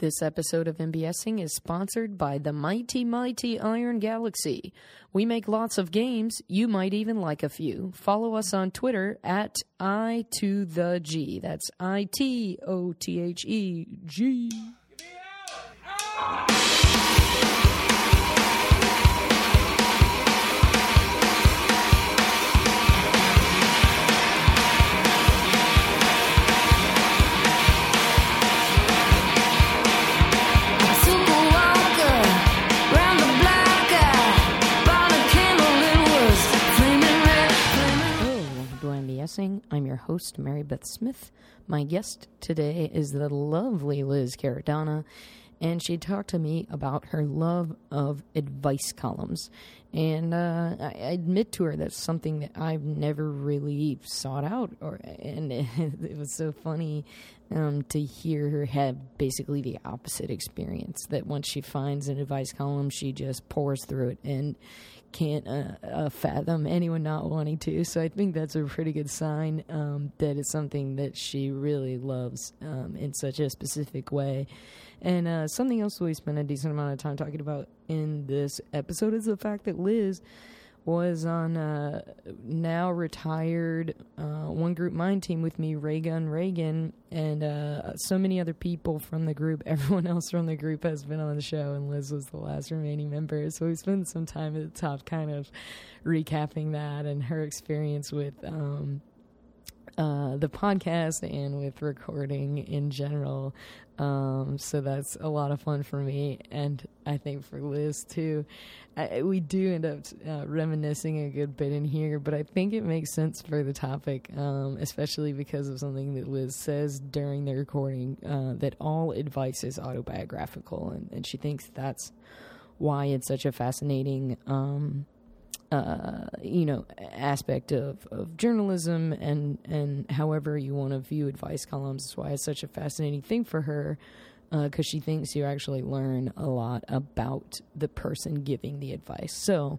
This episode of MBSing is sponsored by the mighty, mighty Iron Galaxy. We make lots of games. You might even like a few. Follow us on Twitter at I to the G. That's I T O T H E G. I'm your host, Mary Beth Smith. My guest today is the lovely Liz Caradonna, and she talked to me about her love of advice columns. And uh, I I admit to her that's something that I've never really sought out, or and it was so funny um, to hear her have basically the opposite experience. That once she finds an advice column, she just pours through it and can't uh, uh, fathom anyone not wanting to. So I think that's a pretty good sign um, that it's something that she really loves um, in such a specific way. And uh, something else we spent a decent amount of time talking about in this episode is the fact that Liz was on a now retired uh, one group mind team with me, Raygun Reagan, and uh, so many other people from the group. Everyone else from the group has been on the show, and Liz was the last remaining member. So we spent some time at the top, kind of recapping that and her experience with. Um, uh, the podcast and with recording in general. Um, so that's a lot of fun for me, and I think for Liz too. I, we do end up uh, reminiscing a good bit in here, but I think it makes sense for the topic, um, especially because of something that Liz says during the recording uh, that all advice is autobiographical, and, and she thinks that's why it's such a fascinating. Um, uh, you know aspect of, of journalism and and however you want to view advice columns is why it's such a fascinating thing for her because she thinks you actually learn a lot about the person giving the advice. So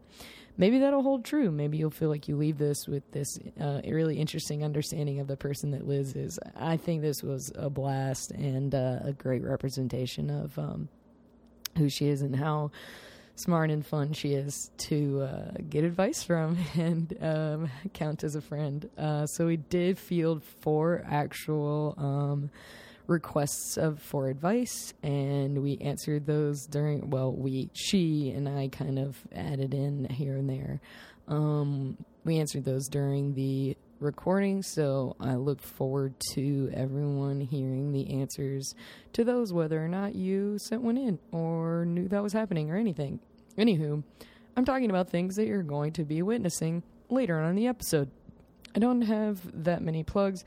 maybe that'll hold true. Maybe you'll feel like you leave this with this uh, really interesting understanding of the person that liz is. I think this was a blast and uh, a great representation of um, who she is and how smart and fun she is to uh, get advice from and um, count as a friend. Uh, so we did field four actual um, requests of for advice, and we answered those during. Well, we she and I kind of added in here and there. Um, we answered those during the recording, so I look forward to everyone hearing the answers to those, whether or not you sent one in or knew that was happening or anything. Anywho, I'm talking about things that you're going to be witnessing later on in the episode. I don't have that many plugs.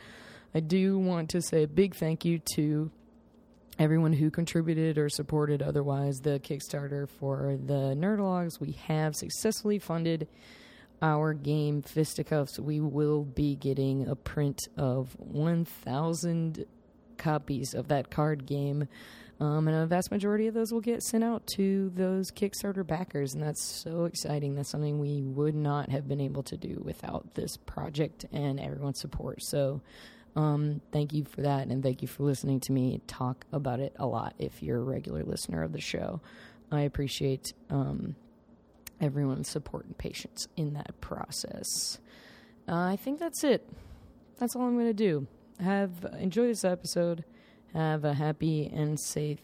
I do want to say a big thank you to everyone who contributed or supported otherwise the Kickstarter for the Nerdologues. We have successfully funded our game Fisticuffs. We will be getting a print of 1,000 copies of that card game. Um, and a vast majority of those will get sent out to those Kickstarter backers, and that's so exciting. That's something we would not have been able to do without this project and everyone's support. So, um, thank you for that, and thank you for listening to me talk about it a lot. If you're a regular listener of the show, I appreciate um, everyone's support and patience in that process. Uh, I think that's it. That's all I'm going to do. Have enjoy this episode. Have a happy and safe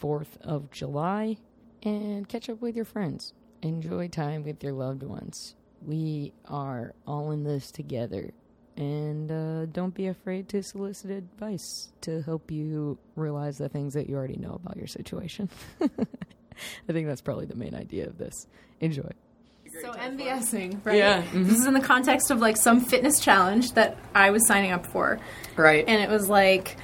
4th of July and catch up with your friends. Enjoy time with your loved ones. We are all in this together. And uh, don't be afraid to solicit advice to help you realize the things that you already know about your situation. I think that's probably the main idea of this. Enjoy. So MBSing, right? Yeah, mhm. This is in the context of like some fitness challenge that I was signing up for, Right. and it was like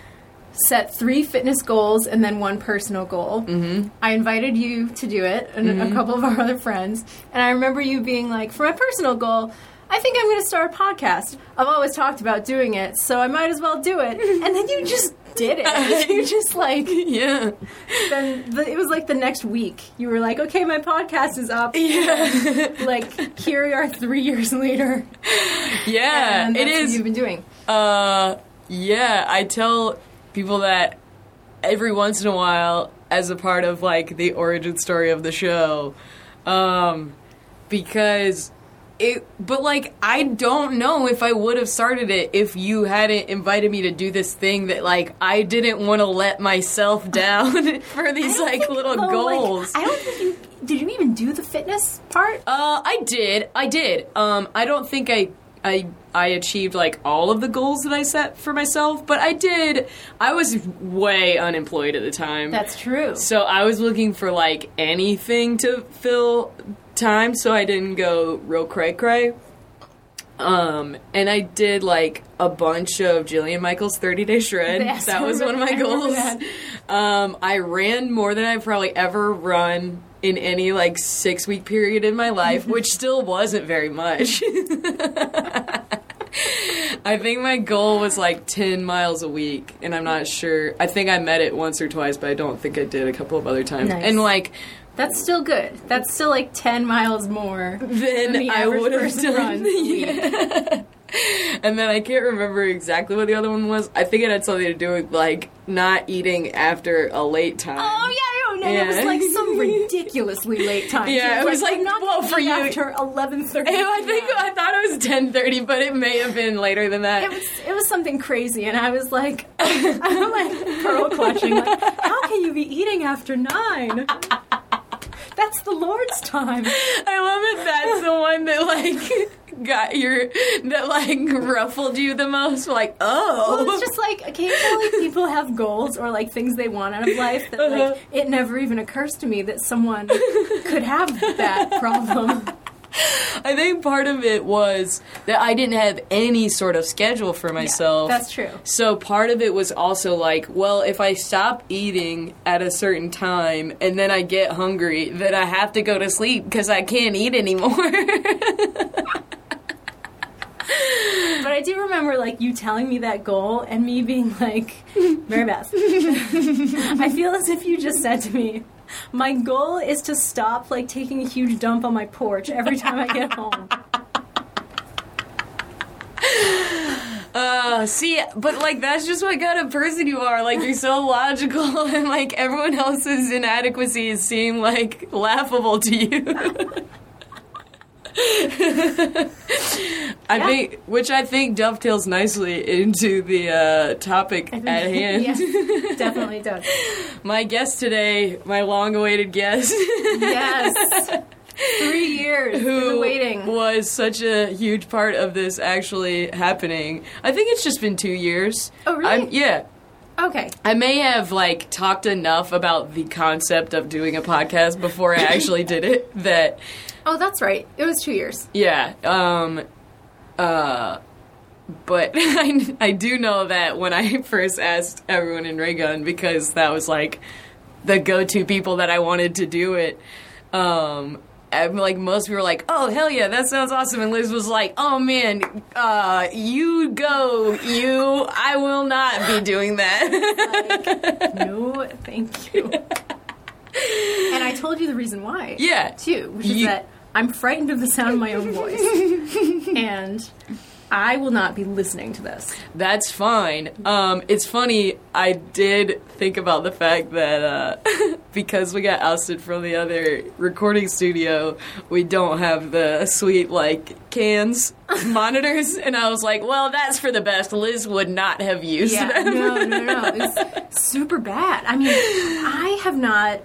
set three fitness goals and then one personal goal. Mm-hmm. I invited you to do it and a couple of our other friends, and I remember you being like, for my personal goal. I think I'm going to start a podcast. I've always talked about doing it, so I might as well do it. And then you just did it. you just like yeah. then the, it was like the next week. You were like, "Okay, my podcast is up." Yeah. like here we are, three years later, Yeah, it is. you've been doing. Uh, yeah, I tell people that every once in a while as a part of like the origin story of the show. Um, because it, but like, I don't know if I would have started it if you hadn't invited me to do this thing that like I didn't want to let myself down for these like little like, goals. I don't think you did. You even do the fitness part? Uh, I did. I did. Um, I don't think I, I, I achieved like all of the goals that I set for myself, but I did. I was way unemployed at the time. That's true. so I was looking for like anything to fill time, so I didn't go real cray cray. Um, and I did like a bunch of Jillian Michaels 30 Day Shred. Yes, that was one of my remember- I remember goals. Um, I ran more than I've probably ever run in any like six week period in my life, which still wasn't very much. I think my goal was like 10 miles a week, and I'm not sure. I think I met it once or twice, but I don't think I did a couple of other times. Nice. And like, That's still good. That's still like ten miles more than I would have done. And then I can't remember exactly what the other one was. I think it had something to do with like not eating after a late time. Oh yeah, no, no, it was like some ridiculously late time. Yeah, it was like, not well, for you- after eleven thirty. I think I thought it was ten thirty, but it may have been later than that. it was it was something crazy, and I was like, I'm like pearl clutching. Like, how can you be eating after nine? That's the Lord's time. I love it. That's the one that like got your that like ruffled you the most. Like, oh, Well, it's just like occasionally people have goals or like things they want out of life that Uh-huh. like it never even occurs to me that someone could have that problem. I think part of it was that I didn't have any sort of schedule for myself. That's true. So part of it was also like, well, if I stop eating at a certain time and then I get hungry, then I have to go to sleep because I can't eat anymore. But I do remember like you telling me that goal and me being like, Mary Beth, I feel as if you just said to me, my goal is to stop like taking a huge dump on my porch every time I get home. Uh, see, but like that's just what kind of person you are. Like you're so logical, and like everyone else's inadequacies seem like laughable to you. I Yeah. think, which I think dovetails nicely into the uh, topic think- at hand. Yes, definitely does. My guest today, my long-awaited guest, Yes. Three years who waiting. was such a huge part of this actually happening. I think it's just been two years. Oh, really? I'm, yeah. Okay. I may have like talked enough about the concept of doing a podcast before I actually did it that Oh, that's right. It was two years. yeah um uh but I, I do know that when I first asked everyone in Raygun because that was like the go-to people that I wanted to do it um I'm like most people were like, "Oh hell yeah, that sounds awesome," and Liz was like, "Oh man, uh, you go, you. I will not be doing that." No, thank you. and I told you the reason why. yeah, too, which is You- that I'm frightened of the sound of my own voice. and I will not be listening to this. That's fine. Um, it's funny. I did think about the fact that uh, because we got ousted from the other recording studio, we don't have the sweet like cans monitors, and I was like, "Well, that's for the best." Liz would not have used Yeah, them. no, no, no. It's super bad. I mean, I have not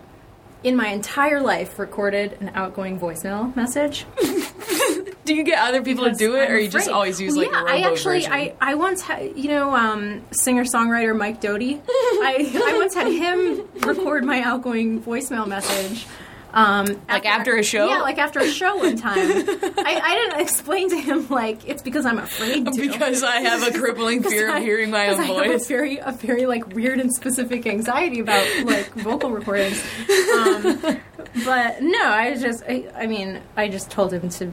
in my entire life recorded an outgoing voicemail message. do you get other people to do it, I'm or you just always use Well, like yeah, I actually, version? I, I once had, you know, um, singer songwriter Mike Doughty. I, I once had him record my outgoing voicemail message. Um, Like after a show? Yeah, like after a show one time. I, I didn't explain to him like it's because I'm afraid to. because I have a crippling fear of I- hearing my own I have a voice. very, a very like weird and specific anxiety about like vocal recordings. Um, but no, I just, I, I mean, I just told him to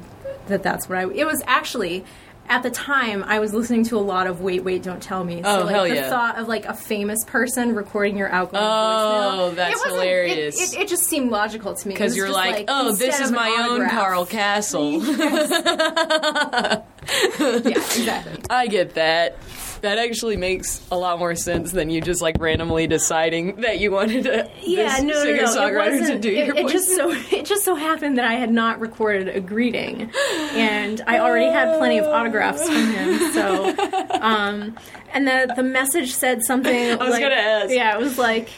that that's what I. It was actually. At the time, I was listening to a lot of "Wait, Wait, Don't Tell Me." Oh, so, like, hell the yeah. thought of like a famous person recording your outgoing Oh, voicemail. that's it wasn't- it- hilarious. It, it just seemed logical to me Because you're just like, oh, this is my own Carl Kasell. yeah, exactly. I get that. That actually makes a lot more sense than you just like randomly deciding that you wanted a Yeah, this no, no, singer no. It songwriter to do It, your it voice. just so it just so happened that I had not recorded a greeting, and I already had plenty of autographs from him. So, um, and the the message said something. I was gonna ask. Yeah, it was like.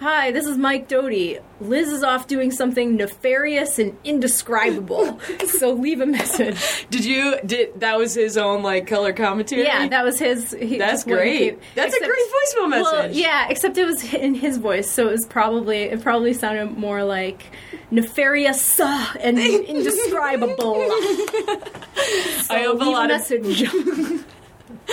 Hi, this is Mike Doughty. Liz is off doing something nefarious and indescribable. so leave a message. Did you did that was his own like color commentary? Yeah, that was his. He, That's great. That's a great voicemail message. Well, yeah, except it was in his voice, so it was probably it probably sounded more like nefarious uh, and indescribable. So I hope a leave lot of message.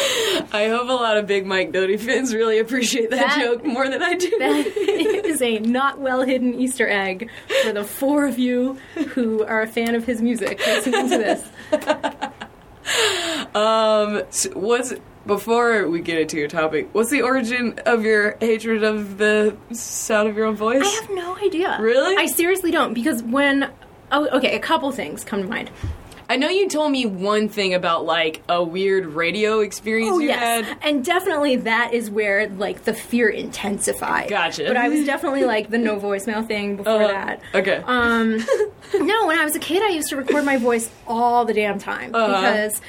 I hope a lot of big Mike Doughty fans really appreciate that, That- joke more than I do. that is a not well hidden Easter egg for the four of you who are a fan of his music listening to this. Um, s what's before we get into your topic? What's the origin of your hatred of the sound of your own voice? I have no idea. Really? I seriously don't because when oh okay, a couple things come to mind. I know you told me one thing about like a weird radio experience Oh you yes, had. and definitely that is where like the fear intensified. Gotcha. But I was definitely like the no voicemail thing before Uh, that. Okay. Um, no, when I was a kid, I used to record my voice all the damn time Uh-huh. because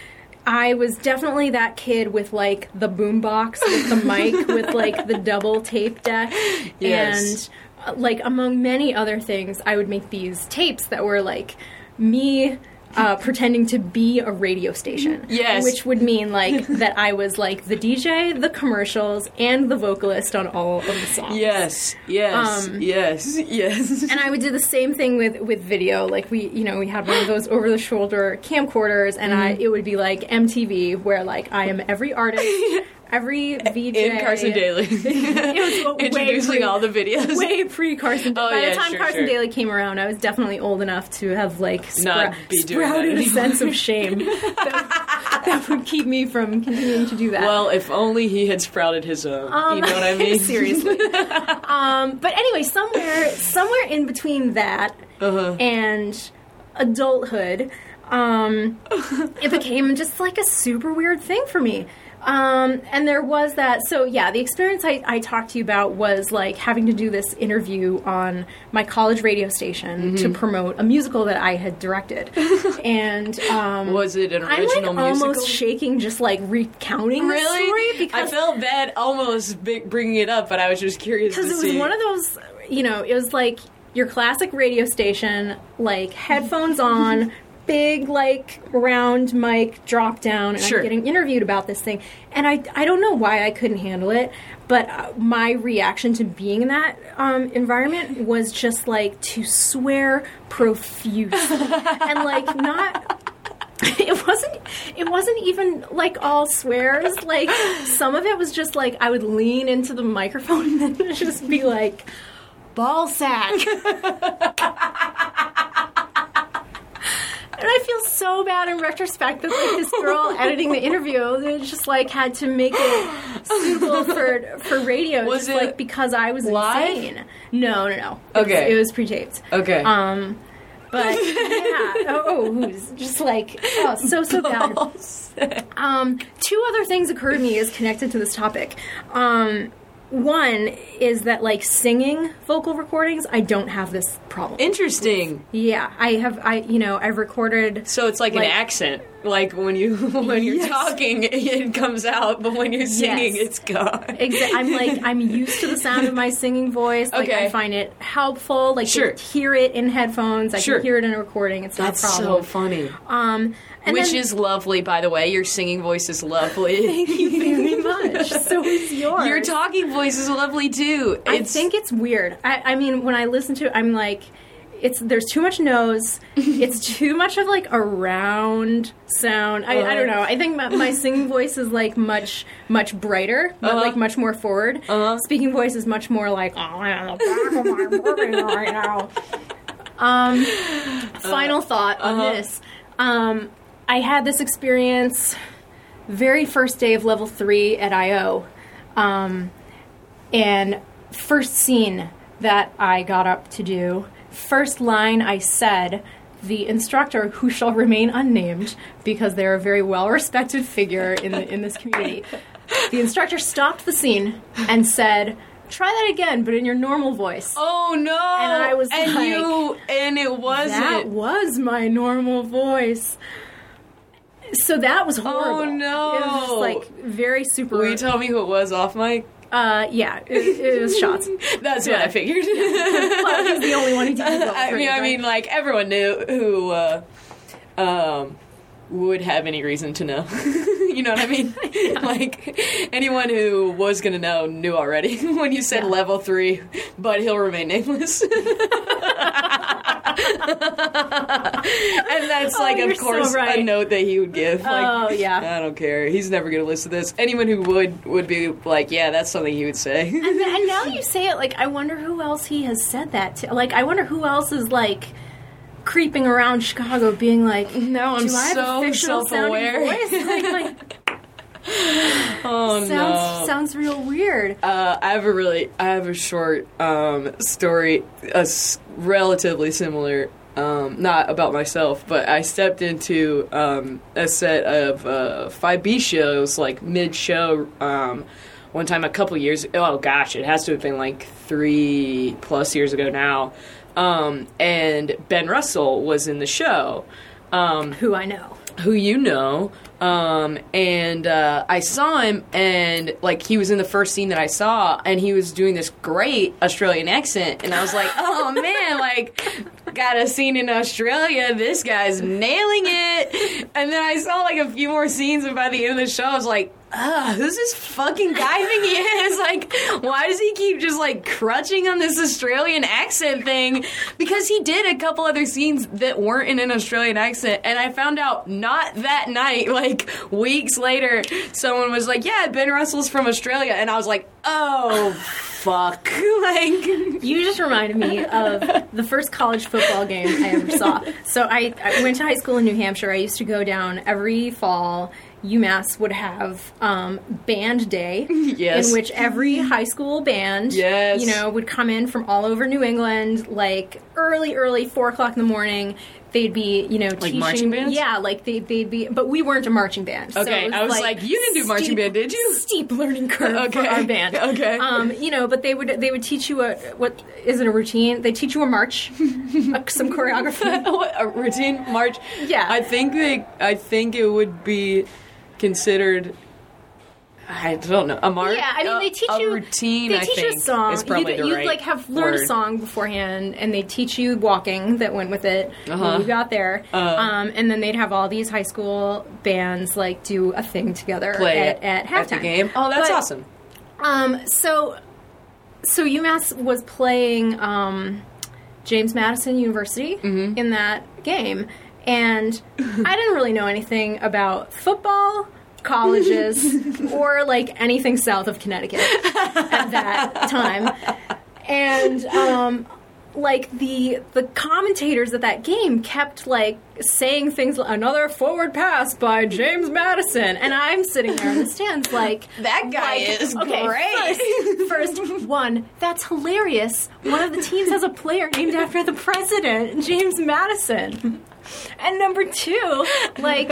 I was definitely that kid with like the boombox with the mic with like the double tape deck Yes. and uh, like among many other things, I would make these tapes that were like me. Uh, pretending to be a radio station, Yes. which would mean like that I was like the DJ, the commercials, and the vocalist on all of the songs. yes, yes, Um, yes, yes. And I would do the same thing with with video. Like we, you know, we had one of those over the shoulder camcorders, and I Mm-hmm. it would be like MTV, where like I am every artist, every VJ In Carson Daly. it was way Introducing pre- all the videos. Way pre Carson. Oh, By yeah, the time sure, Carson sure. Daly came around, I was definitely old enough to have like spra- be doing that sprouted a sense of shame that, that would keep me from continuing to do that. Well, if only he had sprouted his own. you know what I mean? Um, Seriously. um, but anyway, somewhere somewhere in between that Uh-huh. and adulthood, um, it became just like a super weird thing for me. Um, and there was that. So yeah, the experience I, I talked to you about was like having to do this interview on my college radio station Mm-hmm. to promote a musical that I had directed. and um, Was it an original I'm like musical? almost shaking just like recounting the Really? story because I felt bad almost bringing it up, but I was just curious because it was see. one of those you know it was like your classic radio station like headphones on big like round mic drop down and Sure. i'm getting interviewed about this thing. And i i don't know why i couldn't handle it but uh, my reaction to being in that um, environment was just like to swear profusely and like not it wasn't it wasn't even like all swears. Like some of it was just like i would lean into the microphone and then just be like ball sack and i feel so bad in retrospect that like this girl editing the interview they just like had to make it suitable for for radio Was just it like because i was live? insane no no no It was- Okay. it was pre-taped okay. um, but yeah, oh, oh, it just like oh, so so bad. Um, two other things occur to me as connected to this topic. Um, one is that like singing vocal recordings, I don't have this problem. Interesting. yeah, I have. I you know I've recorded. So it's like, Like- an accent. Like when you when you're Yes. talking, it comes out, but when you're singing, Yes. it's gone. exactly I'm like I'm used to the sound of my singing voice. Like Okay. I find it helpful. Like Sure. hear it in headphones. I Sure. can hear it in a recording. It's That's not a so funny. um, and Which then- is lovely, by the way. Your singing voice is lovely. Thank you very much. so is yours. Your talking voice is lovely too. I think it's weird. I, I mean, when I listen to it, I'm like, it's there's too much nose. it's too much of like a round sound. I, I don't know. I think my, my singing voice is like much much brighter, but Uh-huh. like much more forward. Uh-huh. Speaking voice is much more like, oh, I'm on the back of my brain right now. Um, final thought on uh-huh. this. Um, I had this experience very first day of level three at IO. Um, and first scene that I got up to do, first line I said the instructor, who shall remain unnamed because they're a very well respected figure in, the, in this community, the instructor stopped the scene and said, Try that again, but in your normal voice. Oh no! And I was and like, you and it wasn't. That was my normal voice. So that was horrible. Oh, no. It was just like very super. Will you tell me who it was off mic? uh, yeah, it, it was shots. That's what I figured. well, he's the only one who did the I mean, I mean, like everyone knew who uh, um, would have any reason to know. you know what I mean? Like anyone who was gonna know knew already when you said Yeah. level three, but he'll remain nameless. and that's Oh, like, you're of so course, a note that he would give. Like, Oh, yeah. I don't care. He's never gonna listen to this. Anyone who would would be like, yeah, that's something he would say. And, then- and now you say it, like I wonder who else he has said that to. Like I wonder who else is like creeping around Chicago, being like, No, I'm "Do I have so a fictional self-aware." voice?" Like, like oh sounds no. sounds real weird. Uh, I have a really, I have a short um, story, a s- relatively similar, um, not about myself, but I stepped into um, a set of uh, 5B shows, like mid-show, um, one time a couple years. Oh gosh, it has to have been like three plus years ago now. Um, and Ben Russell was in the show. Um, Who I know. who you know. Um, and uh, I saw him, and like he was in the first scene that I saw, and he was doing this great Australian accent, and I was like, oh man, like got a scene in Australia, this guy's nailing it. And then I saw like a few more scenes, and by the end of the show, I was like. Ugh, who's this fucking guy think he is? Like, why does he keep just like crutching on this Australian accent thing? Because he did a couple other scenes that weren't in an Australian accent, and I found out not that night, like weeks later, someone was like, "Yeah, Ben Russell's from Australia," and I was like, "Oh, fuck!" like, You just reminded me of the first college football game I ever saw. So I, I went to high school in New Hampshire. I used to go down every fall. UMass would have um, band day, Yes. in which every high school band, Yes. you know, would come in from all over New England, like early, early four o'clock in the morning. They'd be, you know, teaching. marching bands? Yeah, like they, they'd be, but we weren't a marching band. so Okay, I was like, you didn't do marching steep- band, did you? Steep learning curve for Okay, our band. okay. Um, you know, but they would they would teach you a what is it a routine? They teach you a march, uh, some choreography. a routine march. Yeah. I think they. I think it would be considered. I don't know a march. Yeah, I mean they teach a you a routine. They I teach think, you a song. You the you right like have learned a song beforehand, and they teach you walking that went with it Uh-huh. when you got there. Uh. um, and then they'd have all these high school bands like do a thing together Play at, at halftime. the game. Oh, that's But, awesome. Um, so, so UMass was playing um, James Madison University Mm-hmm. in that game, and I didn't really know anything about football, colleges, or like anything south of Connecticut at that time, and um, like the the commentators at that game kept like saying things like another forward pass by James Madison and I'm sitting there in the stands like That guy like, is okay, great. First, first one, that's hilarious. One of the teams has a player named after the president, James Madison. And number two, like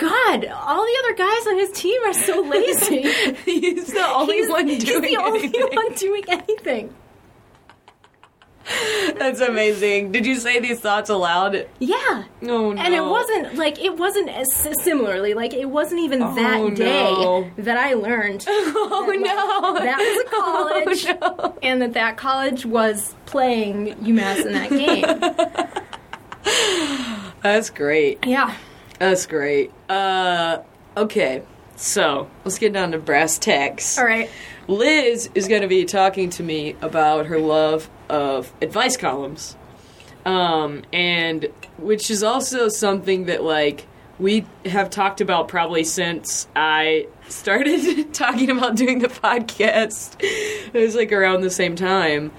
God, all the other guys on his team are so lazy. He's the only he's, one he's doing the only anything. one doing anything. That's amazing. Did you say these thoughts aloud? Yeah. Oh no. And it wasn't like it wasn't as similarly like it wasn't even Oh, that day no. that I learned Oh no. that was a college Oh, no. and that that college was playing UMass in that game. That's great. yeah. That's great. Uh, okay. So let's get down to brass tacks. All right. Liz is going to be talking to me about her love of advice columns, um, and which is also something that like we have talked about probably since I started talking about doing the podcast. It was like around the same time.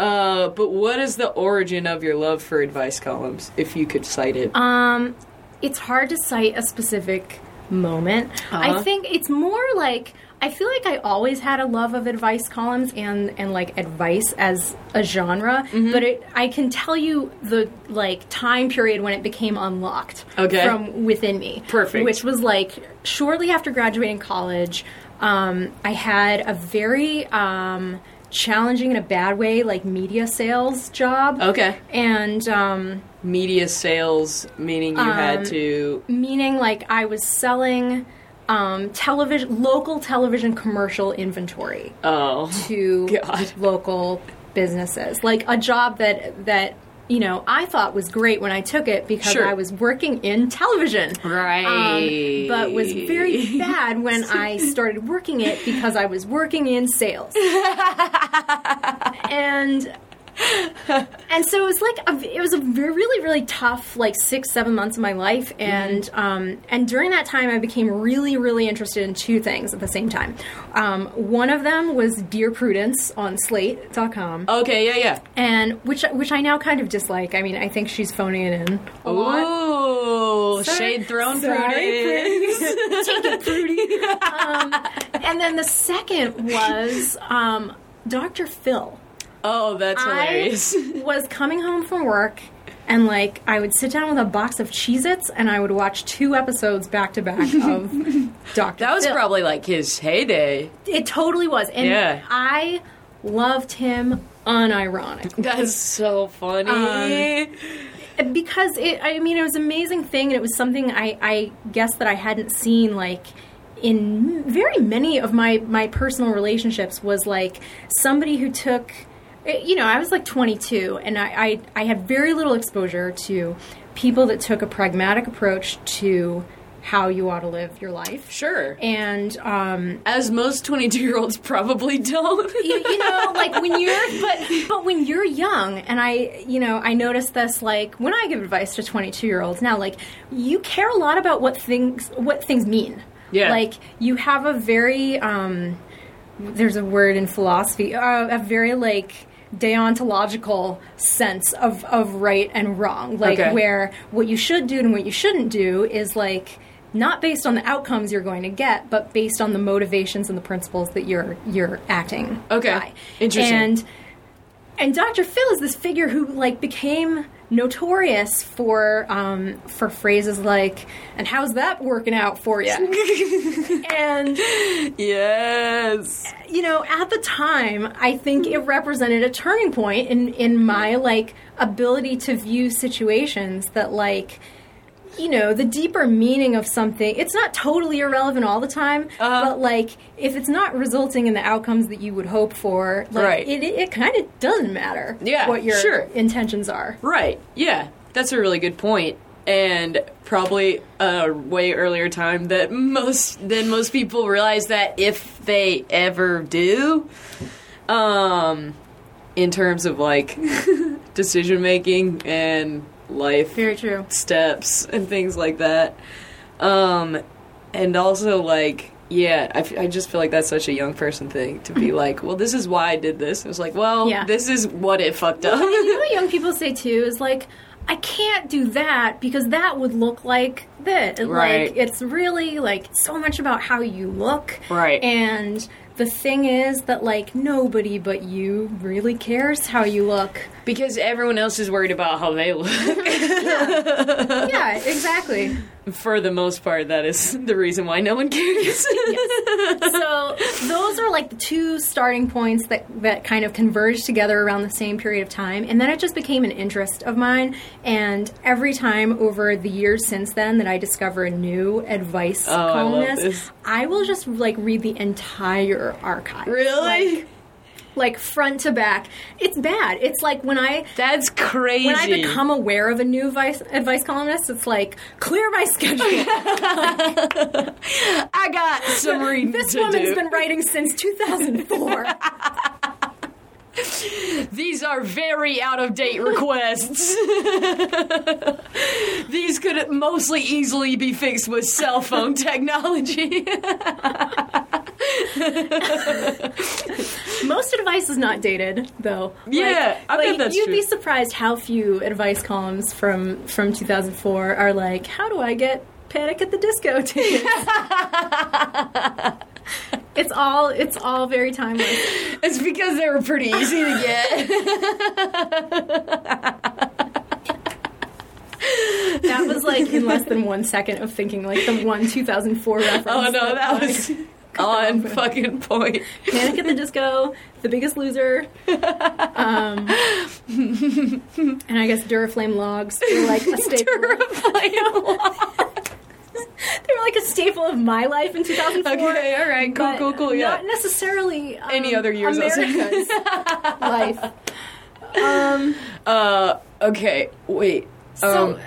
Uh, but what is the origin of your love for advice columns, if you could cite it? Um, it's hard to cite a specific moment. I Uh-huh. think it's more like I feel like I always had a love of advice columns and and like advice as a genre, Mm-hmm. but it, I can tell you the like time period when it became unlocked Okay. from within me. Perfect. Which was like shortly after graduating college. Um, I had a very um, challenging in a bad way, like media sales job. Okay. And um, Media sales, meaning you had Um, to. meaning like I was selling um, television, local television commercial inventory Oh. to God. local businesses. Like a job that that you know I thought was great when I took it because Sure. I was working in television. Right. Um, but was very bad when I started working it because I was working in sales. and and so it was like a, it was a really really tough like six seven months of my life and um, and during that time I became really really interested in two things at the same time. Um, one of them was Dear Prudence on Slate.com Okay, yeah, yeah. and which which I now kind of dislike. I mean I think she's phoning it in a lot. Ooh, shade thrown sorry, Prudence. Take it, Prudy. um, and then the second was um, Dr. Phil. Oh, that's hilarious. I was coming home from work and like I would sit down with a box of Cheez-Its and I would watch two episodes back to back of Dr. That was Phil. probably like his heyday. it totally was. And Yeah. I loved him unironic. That's so funny. Um, because it i mean it was an amazing thing and it was something i i guess that i hadn't seen like in very many of my my personal relationships was like somebody who took eh, you know i was like 22 and i i, I had very little exposure to people that took a pragmatic approach to how you ought to live your life sure. and um As most 22 year olds probably don't. you, you know, like when you're, but but when you're young, and I, you know, I noticed this like when I give advice to 22 year olds now, like you care a lot about what things what things mean. Yeah. Like you have a very, um, there's a word in philosophy, uh, a very like deontological sense of of right and wrong, like Okay. where what you should do and what you shouldn't do is like not based on the outcomes you're going to get, but based on the motivations and the principles that you're you're acting. Okay. by. Interesting. And and Dr. Phil is this figure who like became notorious for um, for phrases like "and how's that working out for you?" and yes. you know, at the time, I think it represented a turning point in in my like ability to view situations that like you know the deeper meaning of something it's not totally irrelevant all the time Uh-huh. but like if it's not resulting in the outcomes that you would hope for like Right. it, it, it kind of doesn't matter Yeah, what your sure. intentions are Right. Yeah. That's a really good point. And probably a way earlier time that most than most people realize that if they ever do, um, in terms of like decision making and life very true steps and things like that. Um, and also like, yeah, I, f- I just feel like that's such a young person thing to be like, well, this is why I did this. It was like, well, Yeah. this is what it fucked up. you know what young people say too is like I can't do that because that would look like this. Right. Like it's really like so much about how you look. Right. And the thing is that like nobody but you really cares how you look. Because everyone else is worried about how they look. yeah, exactly. For the most part, that is the reason why no one cares. so those are like the two starting points that that kind of converged together around the same period of time and then it just became an interest of mine and every time over the years since then that I discover a new advice Oh, I columnist this. I will just like read the entire archive really? like, like front to back it's bad it's like when I That's crazy. when I become aware of a new advice, advice columnist, it's like clear my schedule. I got some reading this woman's do. been writing since 2004. These are very out of date requests. These could mostly easily be fixed with cell phone technology. Most advice is not dated, though. Yeah, I bet like, that's you'd true. be surprised how few advice columns from from 2004 are like, "How do I get Panic at the Disco tickets?" It's all it's all very timeless. It's because they were pretty easy to get. That was like in less than one second of thinking like the one 2004 reference. oh no, that like, was on fucking point. Panic at the Disco, The Biggest Loser, um, and I guess Duraflame logs were like a staple. they were like a staple of my life in 2004. Okay, all right, cool, cool, cool. Yeah. Not necessarily um, Any other years. America's life. Um, Uh, okay, wait. so Um,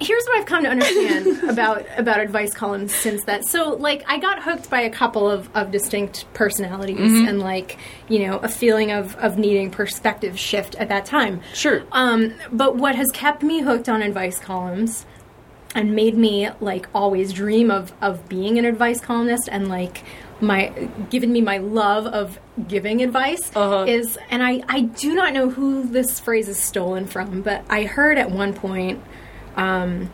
here's what I've come to understand about about advice columns since that. So like I got hooked by a couple of, of distinct personalities Mm-hmm. and like, you know, a feeling of, of needing perspective shift at that time. Sure. Um, but what has kept me hooked on advice columns and made me like always dream of of being an advice columnist and like my given me my love of giving advice Uh-huh. is and I I do not know who this phrase is stolen from but I heard at one point um,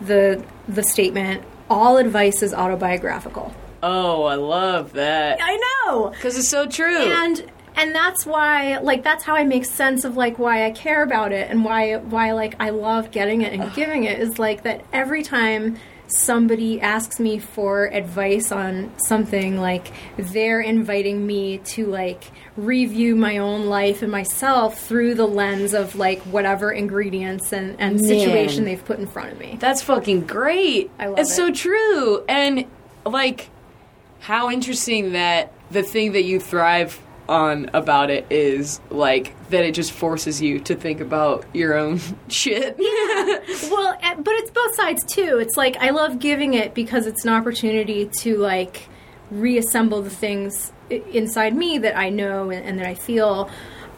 the the statement all advice is autobiographical oh, I love that. I know Because it's so true. and and that's why like that's how I make sense of like why I care about it and why why like I love getting it and giving it is like that every time somebody asks me for advice on something like they're inviting me to like review my own life and myself through the lens of like whatever ingredients and, and situation they've put in front of me. That's fucking great. I love it. It's it. so true. And like how interesting that the thing that you thrive on about it is like that it just forces you to think about your own shit. yeah. Well, eh, but it's both sides too. It's like I love giving it because it's an opportunity to like reassemble the things inside me that I know and, and that I feel.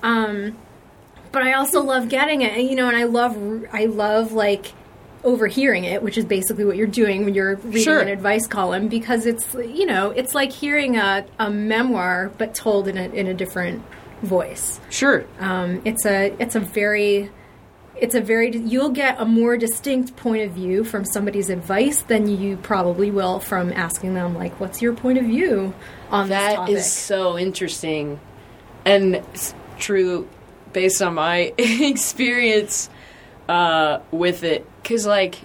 Um, but I also love getting it, you know, and I love I love like overhearing it, which is basically what you're doing when you're reading Sure. an advice column because it's you know it's like hearing a, a memoir but told in a in a different voice. sure. Um, it's a it's a very it's a very you'll get a more distinct point of view from somebody's advice than you probably will from asking them like what's your point of view on this topic. is so interesting and true based on my experience uh, with it. Because, like,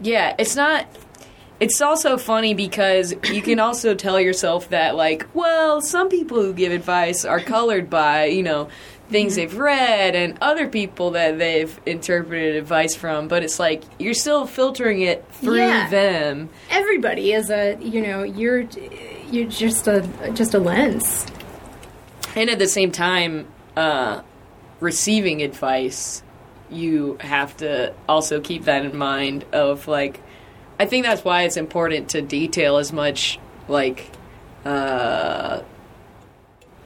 yeah, it's not. It's also funny because you can also tell yourself that, like, well, some people who give advice are colored by, you know, things they've read and other people that they've interpreted advice from, but it's like you're still filtering it through Yeah. them. everybody is a you know you're you're just a just a lens. and at the same time uh, receiving advice you have to also keep that in mind of like i think that's why it's important to detail as much like uh,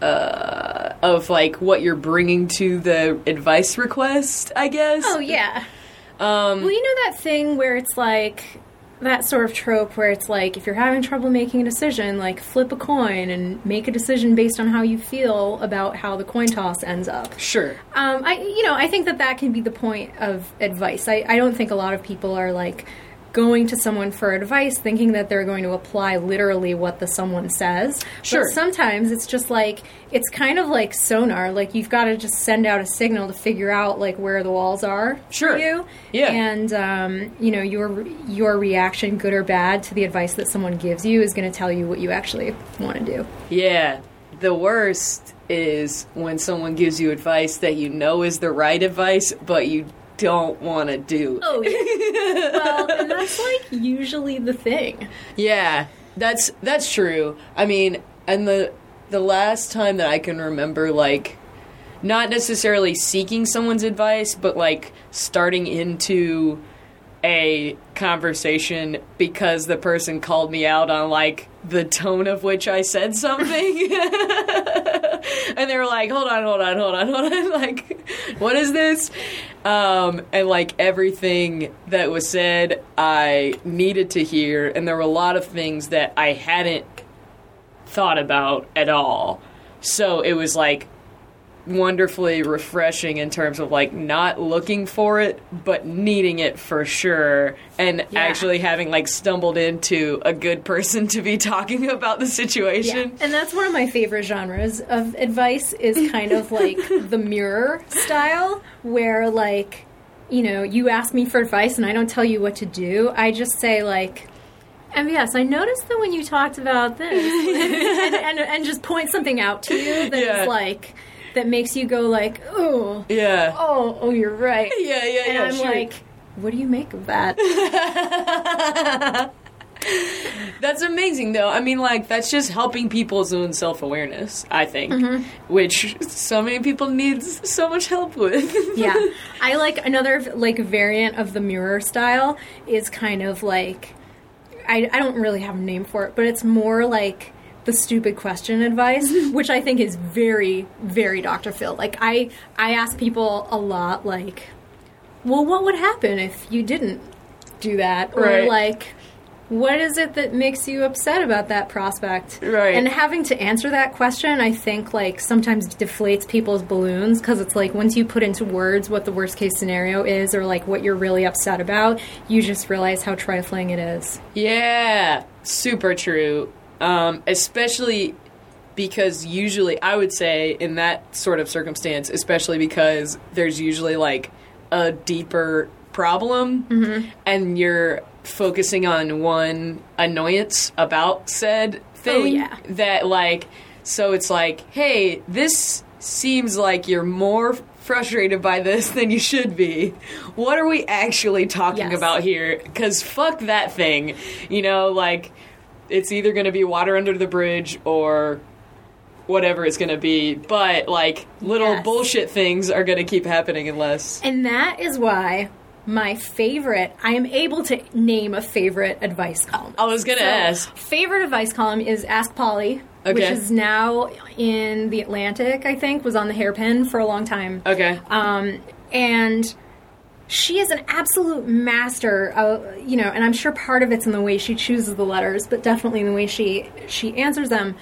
uh, of like what you're bringing to the advice request i guess Oh yeah. um, Well, you know that thing where it's like that sort of trope where it's like if you're having trouble making a decision, like flip a coin and make a decision based on how you feel about how the coin toss ends up. sure Um, I, you know, I think that that can be the point of advice. I, I don't think a lot of people are like going to someone for advice thinking that they're going to apply literally what the someone says. Sure. But sometimes it's just like it's kind of like sonar. Like you've got to just send out a signal to figure out like where the walls are Sure. for you. Yeah. And um, you know your your reaction, good or bad, to the advice that someone gives you is going to tell you what you actually want to do. Yeah. The worst is when someone gives you advice that you know is the right advice, but you don't want to do. Oh, well, and that's like usually the thing. Yeah, that's that's true. I mean, and the the last time that I can remember like not necessarily seeking someone's advice, but like starting into a conversation because the person called me out on like the tone of which I said something. and they were like, "Hold on, hold on, hold on, hold on." Like, what is this? Um, and like everything that was said, I needed to hear, and there were a lot of things that I hadn't thought about at all. So it was like wonderfully refreshing in terms of like not looking for it but needing it for sure and Yeah. actually having like stumbled into a good person to be talking about the situation. And that's one of my favorite genres of advice is kind of like the mirror style where like you know, you ask me for advice and I don't tell you what to do. I just say like MBS, I noticed that when you talked about this and, and, and just point something out to you that is Yeah. like that makes you go like, oh, Yeah. oh, oh, you're right. Yeah, yeah, and yeah. I'm sure. like, what do you make of that? That's amazing, though. I mean, like, that's just helping people's own self awareness, I think, Mm-hmm. which so many people need so much help with. yeah i like another like variant of the mirror style is kind of like I, I don't really have a name for it but it's more like the stupid question advice which i think is very very dr phil like i i ask people a lot like well what would happen if you didn't do that or Right. like what is it that makes you upset about that prospect Right. and having to answer that question i think like sometimes deflates people's balloons because it's like once you put into words what the worst case scenario is or like what you're really upset about you just realize how trifling it is Yeah, super true. Um, especially because usually, I would say, in that sort of circumstance, especially because there's usually like a deeper problem and you're focusing on one annoyance about said thing yeah. that like so it's like hey this seems like you're more frustrated by this than you should be what are we actually talking Yes. about here because fuck that thing you know like it's either going to be water under the bridge or whatever it's going to be but like little Yes. bullshit things are going to keep happening unless and that is why my favorite i am able to name a favorite advice column i was going to So, ask Favorite advice column is Ask Polly, which is now in the Atlantic. I think was on the Hairpin for a long time. okay Um, and she is an absolute master. Of, you know, and I'm sure part of it's in the way she chooses the letters, but definitely in the way she she answers them.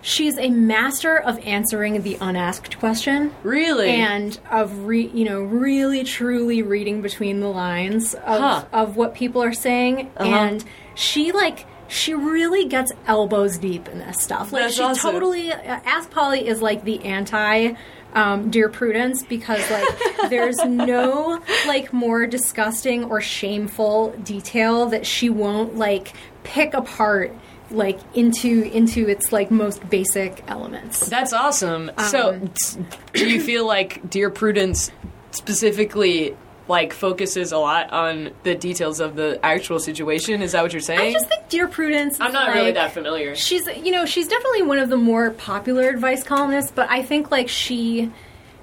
She's a master of answering the unasked question really and of re, you know really truly reading between the lines of, Huh. of what people are saying Uh-huh. and she like she really gets elbows deep in this stuff like That's she awesome. totally uh, ask polly is like the anti um, dear prudence because like there's no like more disgusting or shameful detail that she won't like pick apart like into into its like most basic elements That's awesome. so, Um, t- do you feel like Dear Prudence specifically like focuses a lot on the details of the actual situation? Is that what you're saying? I just think Dear Prudence. I'm not really that familiar. She's, you know, she's definitely one of the more popular advice columnists, but I think like she,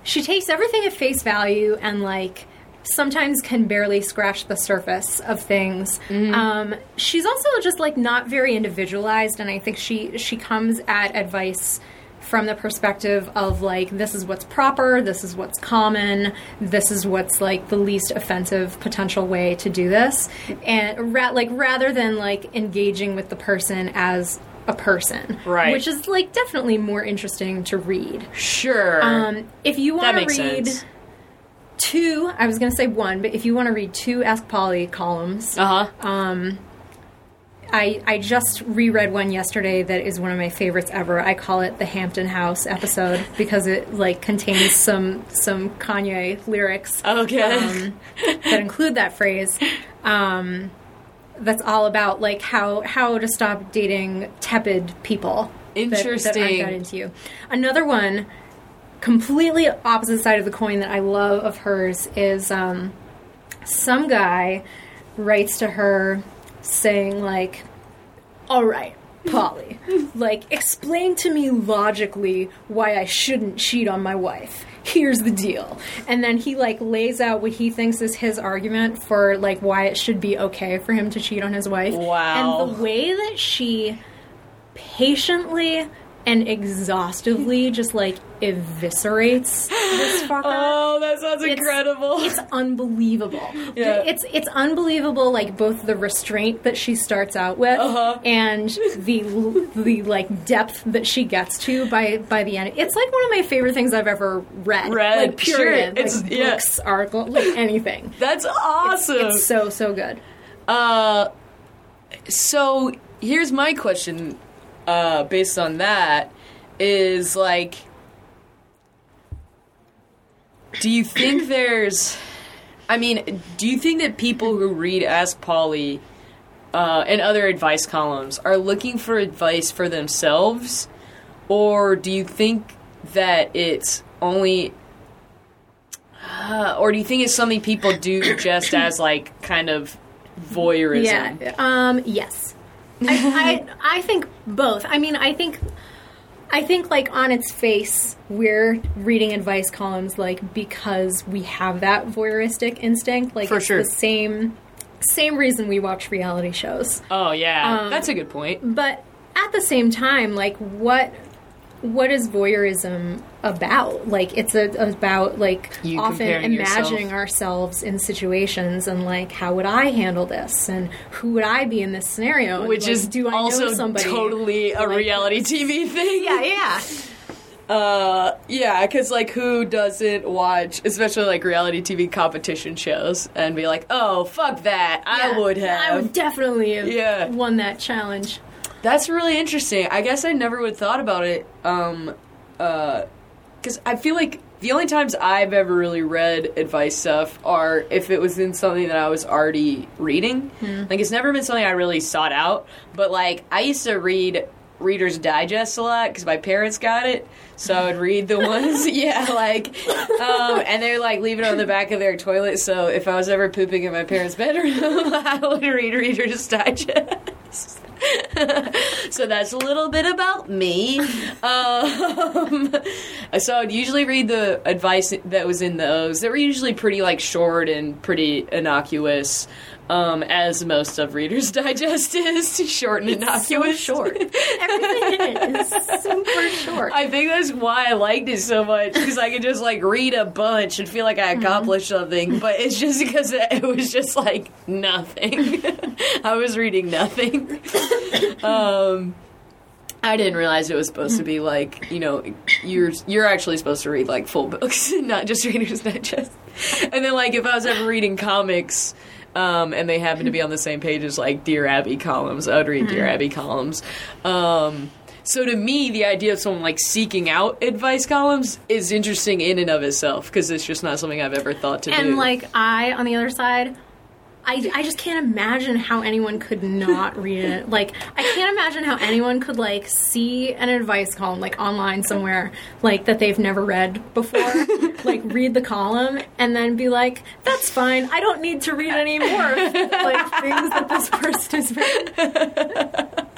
she takes everything at face value and like sometimes can barely scratch the surface of things. Um, she's also just like not very individualized, and I think she she comes at advice from the perspective of like this is what's proper, this is what's common, this is what's like the least offensive potential way to do this, and ra- like rather than like engaging with the person as a person, Right. Which is like definitely more interesting to read. Sure. Um, if you want to read sense. two, I was going to say one, but if you want to read two Ask Polly columns, Uh huh. I, I just reread one yesterday that is one of my favorites ever. I call it the Hampton House episode because it like contains some some Kanye lyrics Okay. um, that include that phrase. Um, that's all about like how how to stop dating tepid people. that- that, aren't Interesting. that into you. Another one, completely opposite side of the coin that I love of hers is um, some guy writes to her saying like, "All right, Polly, like explain to me logically why I shouldn't cheat on my wife." Here's the deal. And then he like lays out what he thinks is his argument for like why it should be okay for him to cheat on his wife. Wow. And the way that she patiently and exhaustively just like eviscerates this fucker. Oh, that sounds It's- incredible. It's unbelievable. Yeah. It's it's unbelievable like both the restraint that she starts out with Uh-huh. and the the like depth that she gets to by by the end. It's like one of my favorite things I've ever read. Read, like sure. period. It's- like yeah. books, article, like anything. That's awesome. It's so so good. Uh, so here's my question, uh, based on that, is like, do you think there's, I mean, do you think that people who read Ask Polly uh, and other advice columns are looking for advice for themselves, or do you think that it's only uh, or do you think it's something people do just as like kind of voyeurism? Yeah. Um. Yes. I, I I think both. I mean, I think I think like on its face, we're reading advice columns like because we have that voyeuristic instinct. Like For it's sure. the same same reason we watch reality shows. Oh yeah, Um, that's a good point. But at the same time, like what what is voyeurism about? Like it's a, about like You often imagining yourself. ourselves in situations and like how would I handle this and who would I be in this scenario? And, Which like, is do I also know somebody totally a like reality? TV thing. Yeah, yeah. Uh, yeah, because like who doesn't watch, especially like reality TV competition shows, and be like, oh fuck that, I would have. I would definitely have Yeah. won that challenge. That's really interesting. I guess I never would have thought about it. Um, because I feel like the only times I've ever really read advice stuff are if it was in something that I was already reading. Like it's never been something I really sought out. But like I used to read Reader's Digest a lot because my parents got it. So I would read the ones, yeah, like, um, and they're like leave it on the back of their toilet. So if I was ever pooping in my parents' bedroom, I would read Reader's Digest. so that's a little bit about me. Um, so I'd usually read the advice that was in those. They were usually pretty like short and pretty innocuous. Um, as most of Reader's Digest is, short and So innocuous. short. Everything in it is super short. I think that's why I liked it so much because I could just like read a bunch and feel like I accomplished something. But it's just because it was just like nothing. I was reading nothing. um, I didn't realize it was supposed to be like you know you're you're actually supposed to read like full books, not just Reader's Digest. And then like if I was ever reading comics. Um, and they happen to be on the same page as like Dear Abby columns. I would read Dear Abby columns. Um, so to me, the idea of someone like seeking out advice columns is interesting in and of itself because it's just not something I've ever thought to do. and like I, on the other side, I, I just can't imagine how anyone could not read it. Like I can't imagine how anyone could like see an advice column like online somewhere like that they've never read before, like read the column and then be like, "That's fine. I don't need to read any more like things that this person has written."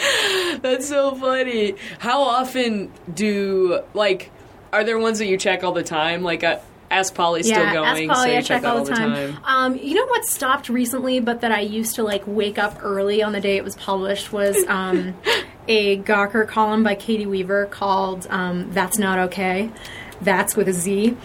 That's so funny. How often do like are there ones that you check all the time? Like uh, Ask Polly's still yeah, going, Ask Polly, you I check that all the time. Um, you know what stopped recently, but that I used to like wake up early on the day it was published was um, a Gawker column by Caity Weaver called um, "Thatz Not Okay." That's with a Z,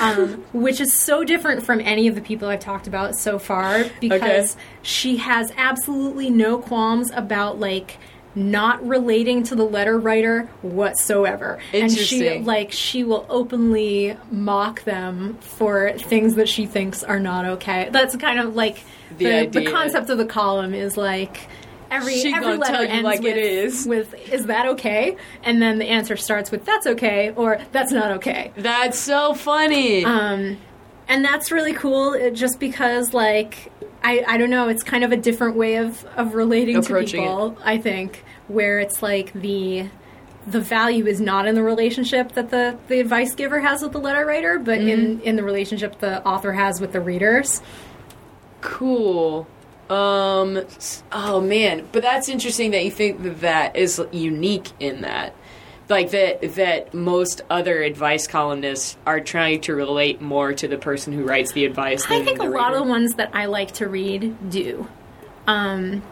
um, which is so different from any of the people I've talked about so far because she has absolutely no qualms about like not relating to the letter writer whatsoever. And she like she will openly mock them for things that she thinks are not okay. That's kind of like The the, the, concept of the column is like every She every letter tell you ends like with, it is. with is that okay? And then the answer starts with that's okay or that's not okay. That's so funny. Um, and that's really cool just because like I, I don't know it's kind of a different way of, of relating to people i think where it's like the the value is not in the relationship that the, the advice giver has with the letter writer but in, in the relationship the author has with the readers Cool. Um. Oh man, but that's interesting that you think that that is unique in that, like that that most other advice columnists are trying to relate more to the person who writes the advice. I think a the lot of the ones that I like to read do. Um,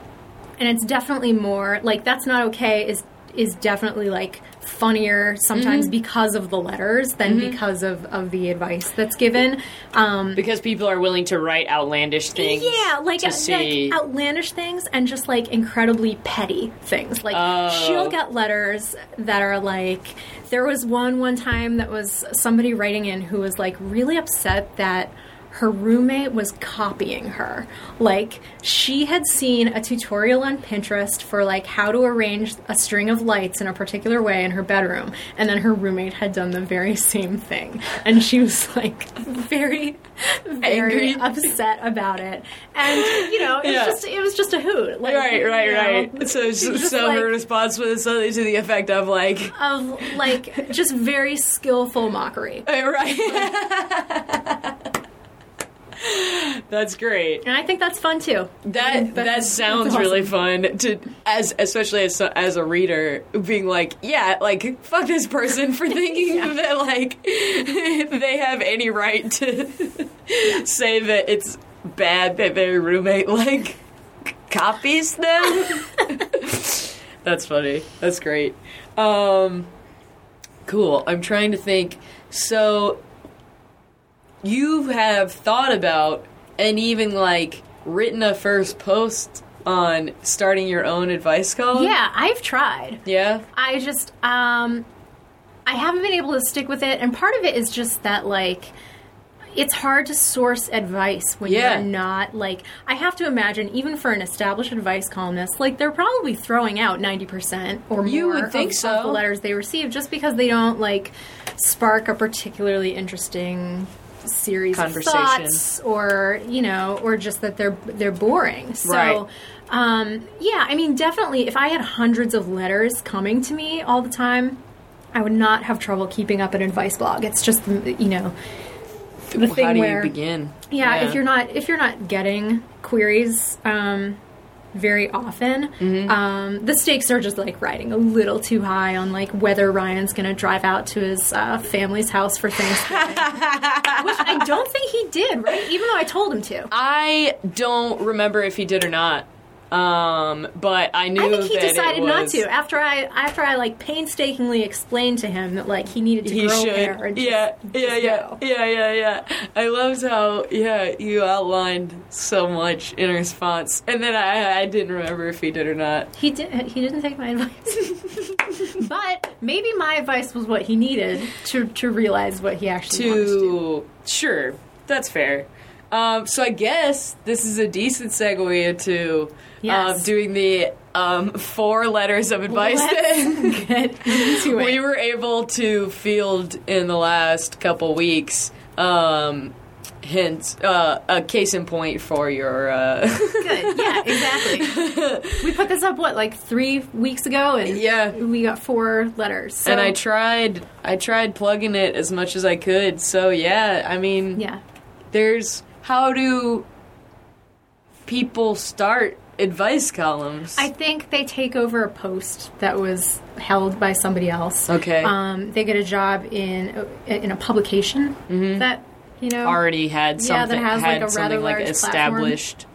and it's definitely more like that's not okay is is definitely like funnier sometimes Mm-hmm. because of the letters than because of, of the advice that's given. Um, because people are willing to write outlandish things. yeah, like, uh, see. like outlandish things and just like incredibly petty things. Like Oh. she'll get letters that are like there was one one time that was somebody writing in who was like really upset that her roommate was copying her. Like she had seen a tutorial on Pinterest for like how to arrange a string of lights in a particular way in her bedroom and then her roommate had done the very same thing and she was like very very upset about it. And you know, it was Yeah. just it was just a hoot. Like, Right, right, you know, right. So, so, so her response was something to the effect of like, of like just very skillful mockery. right. That's great. And I think that's fun too. That that sounds that's really fun to as especially as as a reader being like yeah like fuck this person for thinking that like they have any right to say that it's bad that their roommate like copies them. That's funny. That's great. Um, cool. I'm trying to think. So you have thought about and even like written a first post on starting your own advice column? Yeah, I've tried. Yeah. I just um I haven't been able to stick with it and part of it is just that like it's hard to source advice when Yeah. you're not like I have to imagine even for an established advice columnist like they're probably throwing out 90% or more You would think of, so. of the letters they receive just because they don't like spark a particularly interesting series of thoughts or you know or just that they're they're boring so Right. um, yeah i mean definitely if i had hundreds of letters coming to me all the time i would not have trouble keeping up an advice blog it's just you know the thing How do where you begin? yeah, if you're not if you're not getting queries um, very often, Mm-hmm. um, the stakes are just like riding a little too high on like whether Ryan's going to drive out to his uh, family's house for Thanksgiving, which I don't think he did. Right, even though I told him to. I don't remember if he did or not. Um, but I knew I think he decided not to after I after I like painstakingly explained to him that like he needed to He grow should. hair and just, yeah, yeah, just yeah, go. yeah, yeah, yeah. I loved how yeah you outlined so much in response, and then I I didn't remember if he did or not. He did. He didn't take my advice, but maybe my advice was what he needed to to realize what he actually wanted to do. To sure, that's fair. Um, so I guess this is a decent segue into Yes. um, doing the um, four letters of advice that we were able to field in the last couple weeks. Um, hint, uh, a case in point for your. Uh, Good. Yeah, exactly. we put this up what like three weeks ago, and Yeah. we got four letters. So, and I tried, I tried plugging it as much as I could. So yeah, I mean, yeah, there's how do people start advice columns? I think they take over a post that was held by somebody else. Okay. Um, they get a job in in a publication that you know already had something Yeah, that has, like, a rather something like established.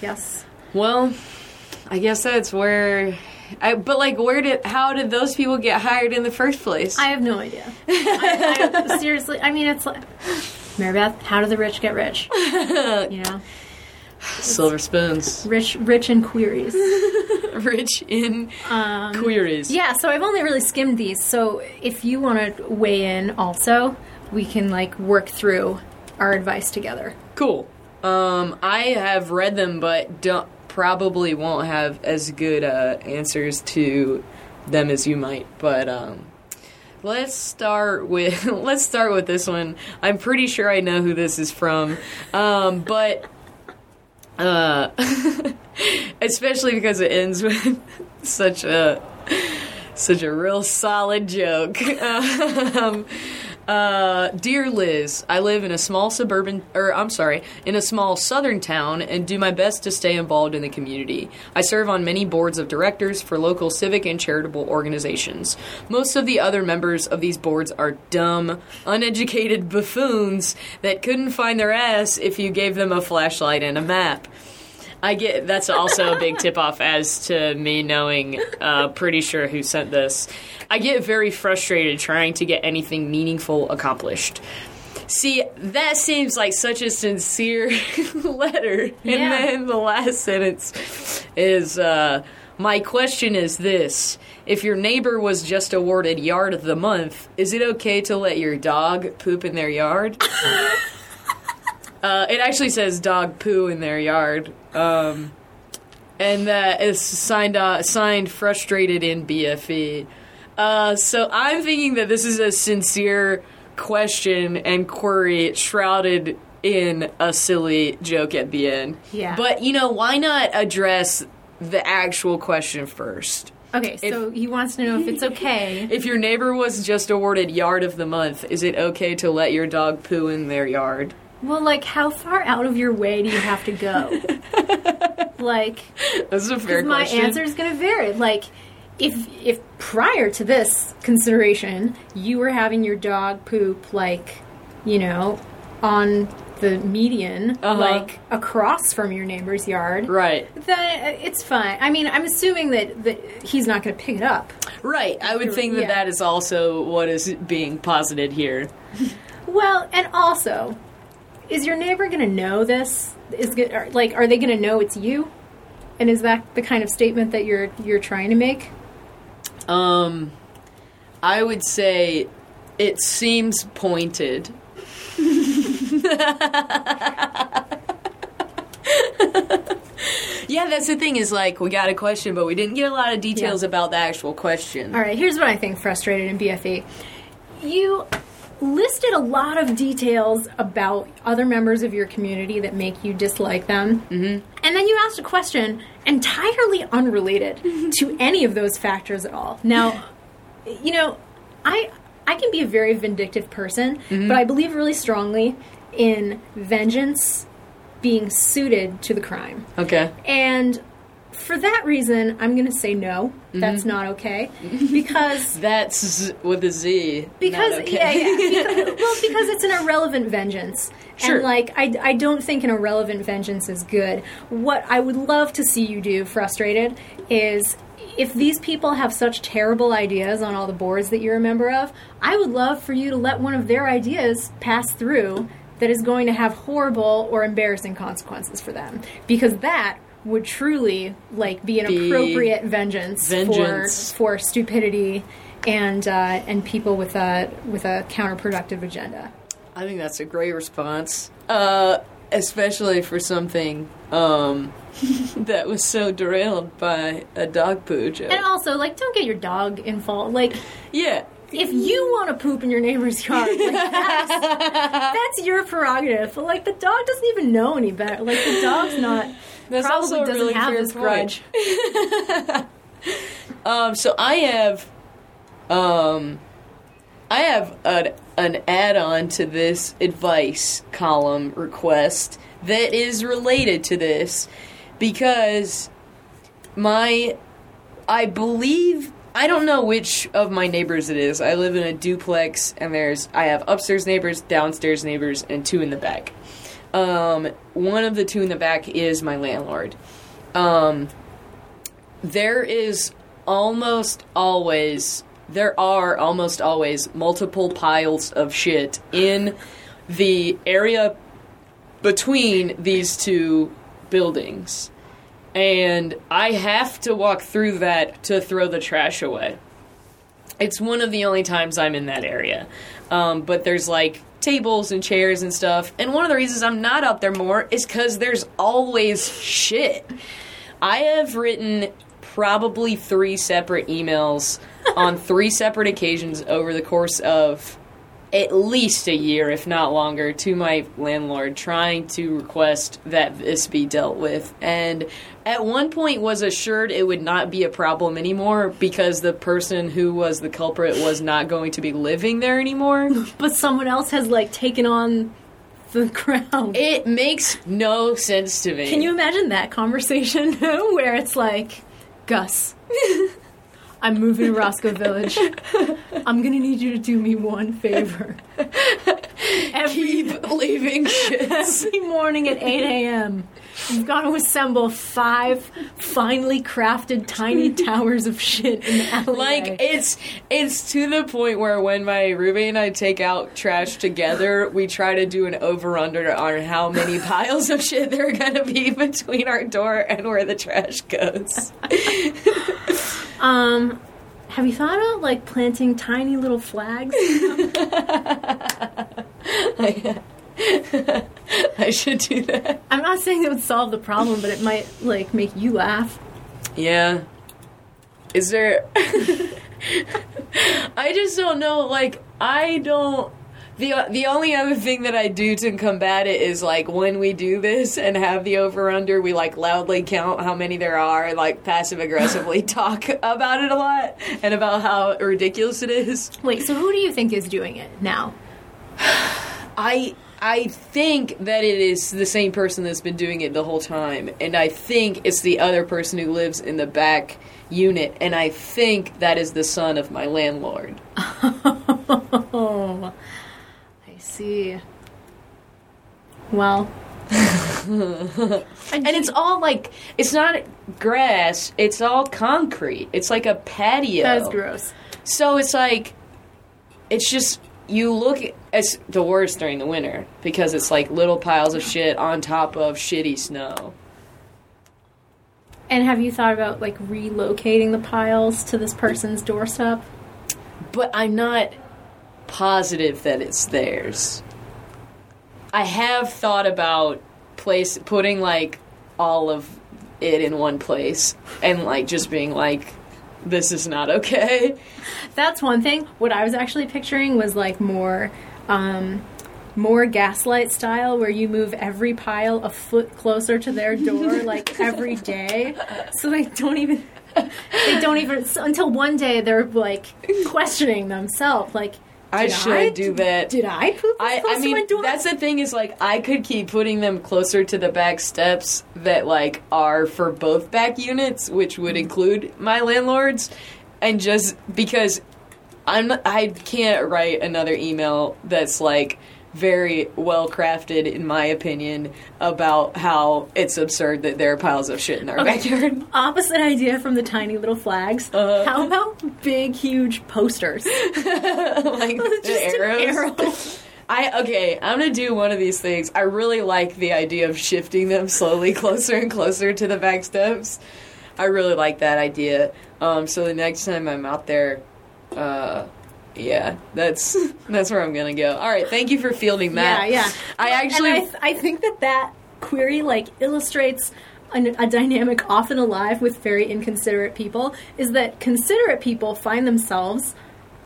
Yes. Well, I guess that's where. I, but like, where did how did those people get hired in the first place? I have no idea. I, I, seriously, I mean, it's like Marybeth. How do the rich get rich? You know, Silver spoons, rich, rich in queries. rich in queries. Um, Yeah, so I've only really skimmed these. So if you want to weigh in, also, we can like work through our advice together. Cool. Um, I have read them, but don't probably won't have as good uh, answers to them as you might. But um, let's start with let's start with this one. I'm pretty sure I know who this is from, um, but uh, especially because it ends with such a such a real solid joke. um, uh, dear Liz, I live in a small suburban, or I'm sorry, in a small southern town and do my best to stay involved in the community. I serve on many boards of directors for local civic and charitable organizations. Most of the other members of these boards are dumb, uneducated buffoons that couldn't find their ass if you gave them a flashlight and a map. I get that's also a big tip off as to me knowing uh, pretty sure who sent this. I get very frustrated trying to get anything meaningful accomplished. See, that seems like such a sincere letter. And Yeah. then the last sentence is uh, My question is this If your neighbor was just awarded Yard of the Month, is it okay to let your dog poop in their yard? uh, it actually says dog poo in their yard. Um, and that is signed, uh, signed frustrated in BFE. Uh, so I'm thinking that this is a sincere question and query shrouded in a silly joke at the end. Yeah. But you know, why not address the actual question first? Okay, so he wants to know if it's okay. If your neighbor was just awarded yard of the month, is it okay to let your dog poo in their yard? Well, like, how far out of your way do you have to go? like, That's a fair my answer is going to vary. Like, if if prior to this consideration you were having your dog poop like, you know, on the median, Uh-huh. like across from your neighbor's yard, Right. then it's fine. I mean, I'm assuming that that he's not going to pick it up. Right. I would think that Yeah. that is also what is being posited here. Well, and also, is your neighbor going to know this? Is are- like, are they going to know it's you? And is that the kind of statement that you're you're trying to make? Um, I would say it seems pointed. yeah, that's the thing is like we got a question, but we didn't get a lot of details Yeah. about the actual question. All right, here's what I think frustrated in BFE. You listed a lot of details about other members of your community that make you dislike them. Mm-hmm. And then you asked a question entirely unrelated to any of those factors at all. Now, you know, I I can be a very vindictive person, but I believe really strongly in vengeance being suited to the crime. Okay. And for that reason, I'm going to say no. That's mm-hmm. not okay because That's z- with a Z. not because okay. yeah yeah because, well because it's an irrelevant vengeance Sure. and like I, I don't think an irrelevant vengeance is good. What I would love to see you do, frustrated, is if these people have such terrible ideas on all the boards that you're a member of, I would love for you to let one of their ideas pass through that is going to have horrible or embarrassing consequences for them because that would truly like be an Be appropriate vengeance, vengeance. for for stupidity and uh, and people with a with a counterproductive agenda. I think that's a great response, uh, especially for something um, that was so derailed by a dog poo joke. And also, like, don't get your dog involved. Like, yeah, if you want to poop in your neighbor's yard, like, that's, that's your prerogative. But like, the dog doesn't even know any better. Like, the dog's not That's probably also a doesn't really have this grudge. Um, so I have, um, I have an, an add-on to this advice column request that is related to this because my, I believe I don't know which of my neighbors it is. I live in a duplex, and there's I have upstairs neighbors, downstairs neighbors, and two in the back. Um, one of the two in the back is my landlord. Um, there is almost always there are almost always multiple piles of shit in the area between these two buildings. And i have to walk through that to throw the trash away. It's one of the only times i'm in that area. Um, but there's like tables and chairs and stuff and one of the reasons i'm not up there more is because there's always shit I have written probably three separate emails on three separate occasions over the course of at least a year, if not longer, to my landlord trying to request that this be dealt with. And at one point was assured it would not be a problem anymore because the person who was the culprit was not going to be living there anymore. But someone else has like taken on the crown. It makes no sense to me. Can you imagine that conversation where it's like, Gus, I'm moving to Roscoe Village. I'm gonna need you to do me one favor. Every, keep leaving shits? every morning at 8 a.m., You've got to assemble five finely crafted tiny towers of shit in the alleyway. Like it's it's to the point where when my roommate and I take out trash together, we try to do an over under on how many piles of shit there are gonna be between our door and where the trash goes. um, have you thought about like planting tiny little flags? I should do that. I'm not saying it would solve the problem, but it might like make you laugh. Yeah. Is there I just don't know like I don't the the only other thing that I do to combat it is like when we do this and have the over under, we like loudly count how many there are and like passive aggressively talk about it a lot and about how ridiculous it is. Wait, so who do you think is doing it now? I I think that it is the same person that's been doing it the whole time, and I think it's the other person who lives in the back unit, and I think that is the son of my landlord. Oh, I see. Well, And it's all like it's not grass; it's all concrete. It's like a patio. that's gross. So it's like it's just you look it's the worst during the winter because it's like little piles of shit on top of shitty snow. And have you thought about like relocating the piles to this person's doorstep? but I'm not positive that it's theirs. I have thought about place putting like all of it in one place and like just being like this is not okay. That's one thing. What I was actually picturing was like more um more gaslight style where you move every pile a foot closer to their door like every day so they don't even they don't even until one day they're like questioning themselves like I did should do that. did I poop I, I mean, my door? that's the thing is like I could keep putting them closer to the back steps that like are for both back units, which would include my landlords, and just because I'm I can't write another email that's like very well crafted in my opinion about how it's absurd that there are piles of shit in our Okay. backyard. Opposite idea from the tiny little flags. Uh-huh. How about big, huge posters? like Just arrows. arrow. I okay, I'm gonna do one of these things. I really like the idea of shifting them slowly closer and closer to the back steps. I really like that idea. Um, so the next time I'm out there, uh, yeah, that's that's where I'm gonna go. All right, thank you for fielding that. Yeah, yeah. I actually, I, th- I think that that query like illustrates an, a dynamic often alive with very inconsiderate people is that considerate people find themselves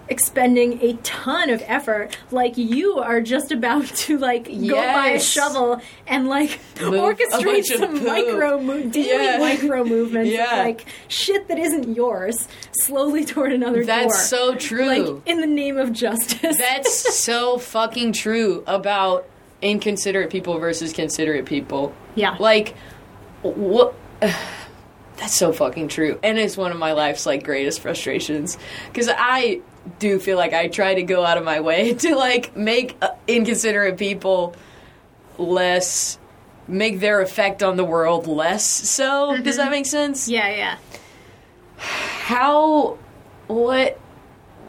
expending a ton of effort like you are just about to like go buy a shovel and like Move orchestrate some micro mo- daily Yeah. micro movements Yeah. of like shit that isn't yours slowly toward another door that's so true. like in the name of justice That's so fucking true about inconsiderate people versus considerate people. yeah Like, what? That's so fucking true, and it's one of my life's like greatest frustrations because I do feel like I try to go out of my way to like make uh, inconsiderate people less, make their effect on the world less. So does that make sense? yeah yeah How? What?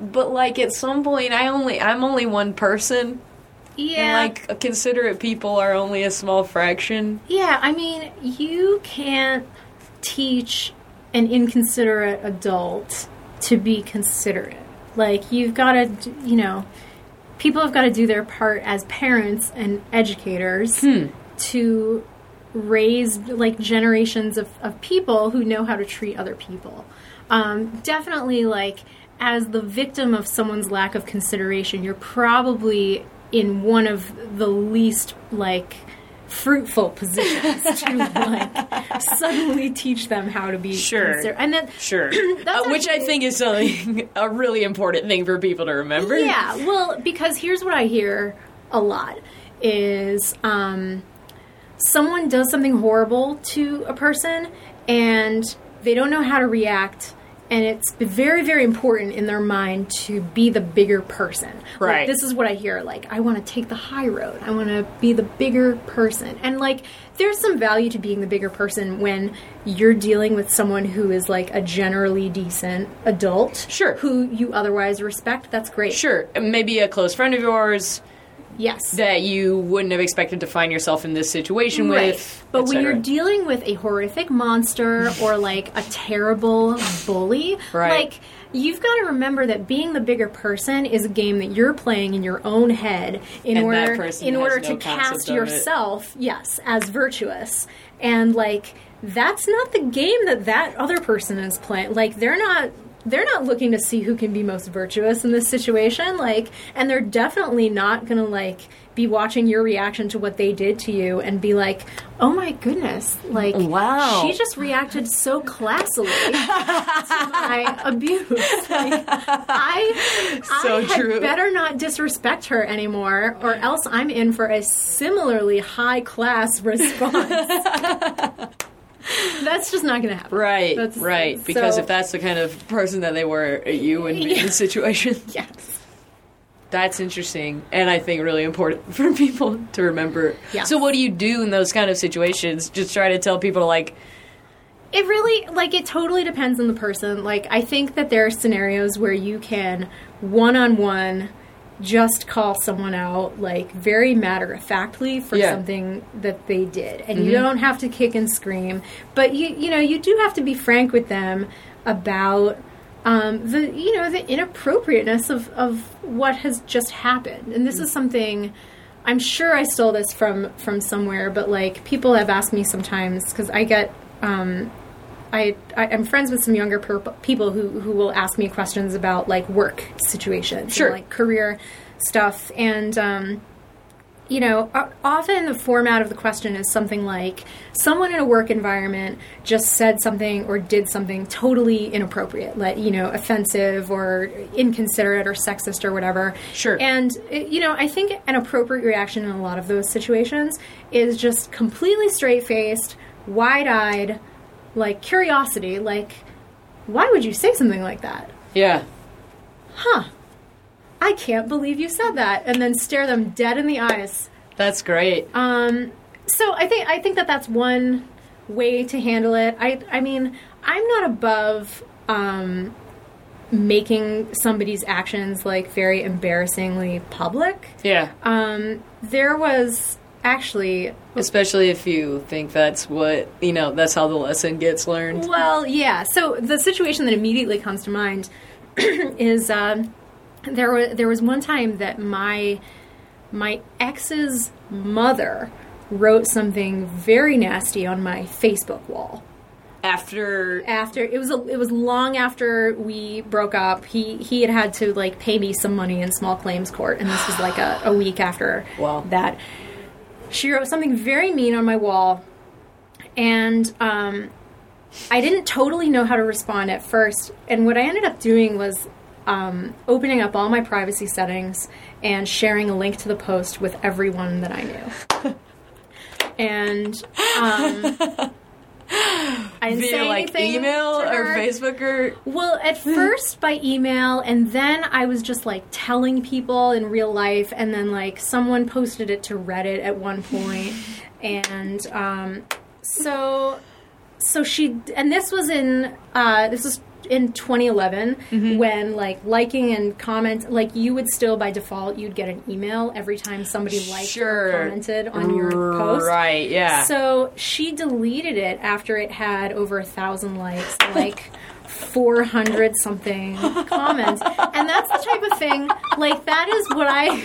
But like at some point, I only I'm only one person. yeah And like considerate people are only a small fraction. Yeah, I mean, you can't teach an inconsiderate adult to be considerate. Like, you've got to, you know, people have got to do their part as parents and educators to raise, like, generations of, of people who know how to treat other people. Um, definitely, like, as the victim of someone's lack of consideration, you're probably in one of the least, like, fruitful positions to like suddenly teach them how to be Sure. consider- and then Sure. That's Uh, which I think is something a really important thing for people to remember. yeah well because here's what i hear a lot is um, someone does something horrible to a person and they don't know how to react and it's very very important in their mind to be the bigger person. Like, Right. this is what i hear like i want to take the high road. I want to be the bigger person. And like there's some value to being the bigger person when you're dealing with someone who is like a generally decent adult Sure. who you otherwise respect. That's great. Sure, maybe a close friend of yours yes that you wouldn't have expected to find yourself in this situation with. But when you're dealing with a horrific monster or like a terrible bully, Right. like you've got to remember that being the bigger person is a game that you're playing in your own head in And order in order no to cast of it. yourself, yes, as virtuous. And like that's not the game that that other person is playing. Like they're not they're not looking to see who can be most virtuous in this situation like and they're definitely not going to like be watching your reaction to what they did to you and be like oh my goodness like Wow. she just reacted so classily to my abuse like, i So i had true. better not disrespect her anymore or else i'm in for a similarly high class response that's just not going to happen Right, That's- right. Because so- if that's the kind of person that they were, you wouldn't be in the situation. yes That's interesting, and I think really important for people to remember. Yes. So, what do you do in those kind of situations? Just try to tell people like, It really like it totally depends on the person. Like I think that there are scenarios where you can one on one just call someone out like very matter of factly for Yeah. something that they did. And you don't have to kick and scream, but you you know, you do have to be frank with them about um, the you know the inappropriateness of, of what has just happened. And this is something I'm sure I stole this from from somewhere, but like people have asked me sometimes because I get um, I, I am friends with some younger per- people who who will ask me questions about like work situations, and, like career stuff, and um, you know, often the format of the question is something like someone in a work environment just said something or did something totally inappropriate, like, you know, offensive or inconsiderate or sexist or whatever. Sure. And, you know, I think an appropriate reaction in a lot of those situations is just completely straight faced, wide eyed, like curiosity, like, why would you say something like that? yeah, Huh. I can't believe you said that. And then stare them dead in the eyes. that's great. Um, so I think I think that that's one way to handle it. I I mean I'm not above um, making somebody's actions like very embarrassingly public. yeah, Um, there was actually especially if you think that's what you know. That's how the lesson gets learned. Well, yeah. So the situation that immediately comes to mind is um, there was there was one time that my my ex's mother wrote something very nasty on my Facebook wall. After After it was a, it was long after we broke up. He he had had to like pay me some money in small claims court, and this was like a, a week after Wow. that. She wrote something very mean on my wall, and um, I didn't totally know how to respond at first. And what I ended up doing was um, opening up all my privacy settings and sharing a link to the post with everyone that I knew. and um, I didn't via say like anything email or. Facebook or Well, at first by email, and then I was just like telling people in real life, and then like someone posted it to Reddit at one point, and um, so so she and this was in uh, this was in 2011 Mm-hmm. when like liking and comment like you would still by default you'd get an email every time somebody liked Sure. or commented on your post right? Yeah. so she deleted it after it had over a thousand likes, like 400 something comments. And that's the type of thing, like, that is what I,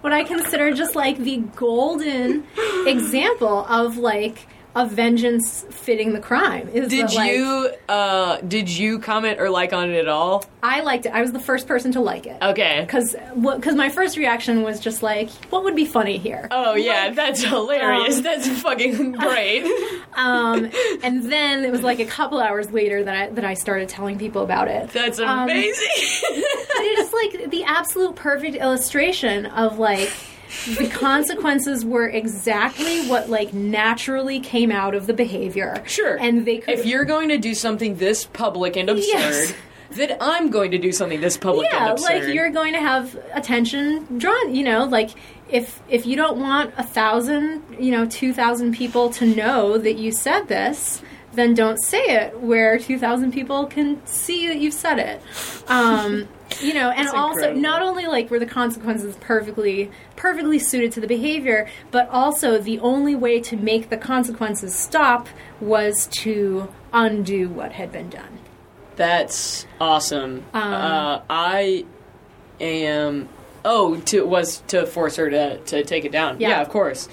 what I consider just like the golden example of like a vengeance fitting the crime. Is did that, like, you uh did you comment or like on it at all? I liked it. I was the first person to like it. Okay. Because because my first reaction was just like, what would be funny here? Oh yeah, that's hilarious. Um, that's fucking great. Um, and then it was like a couple hours later that I, that I started telling people about it. That's Um, amazing. but it is like the absolute perfect illustration of like the consequences were exactly what like naturally came out of the behavior. Sure. And they could If you're going to do something this public and absurd, Yes. then I'm going to do something this public yeah, and absurd. like you're going to have attention drawn. You know, like if if you don't want a thousand, you know, two thousand people to know that you said this, then don't say it where two thousand people can see that you've said it. Um, you know, and That's also incredible. not only like were the consequences perfectly perfectly suited to the behavior, but also the only way to make the consequences stop was to undo what had been done. That's awesome. Um, uh, I am. Oh, to was to force her to to take it down. Yeah. of course.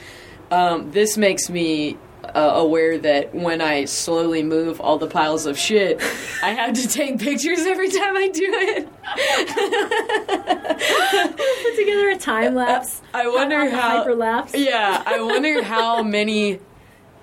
Um, this makes me uh, aware that when I slowly move all the piles of shit, I have to take pictures every time I do it. Put together a time lapse. I wonder how. hyperlapse. Yeah, I wonder how many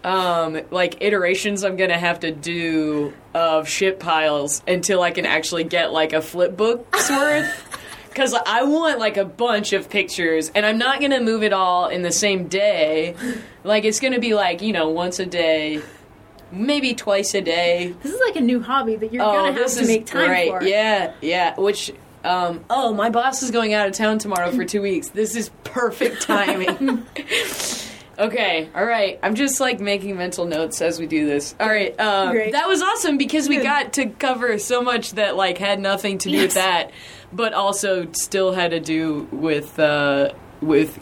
um like iterations I'm gonna have to do of shit piles until I can actually get like a flip book's worth. Cause I want like a bunch of pictures, and I'm not gonna move it all in the same day. Like it's gonna be like you know once a day, maybe twice a day. This is like a new hobby that you're Oh, gonna have to make time great. for. Yeah, yeah. Which, um, oh, my boss is going out of town tomorrow for two weeks. This is perfect timing. okay, all right. I'm just like making mental notes as we do this. All right, Great. that was awesome because we got to cover so much that like had nothing to do Yes. with that, but also still had to do with uh, with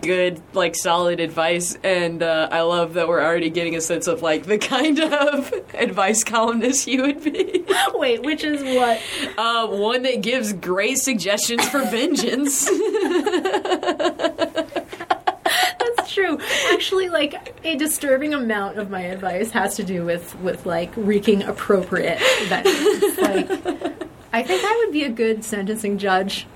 good like solid advice and uh, i love that we're already getting a sense of like the kind of advice columnist you would be Wait, which is what? uh, one that gives great suggestions for vengeance That's true. Actually, like a disturbing amount of my advice has to do with with like wreaking appropriate vengeance. like, I think I would be a good sentencing judge.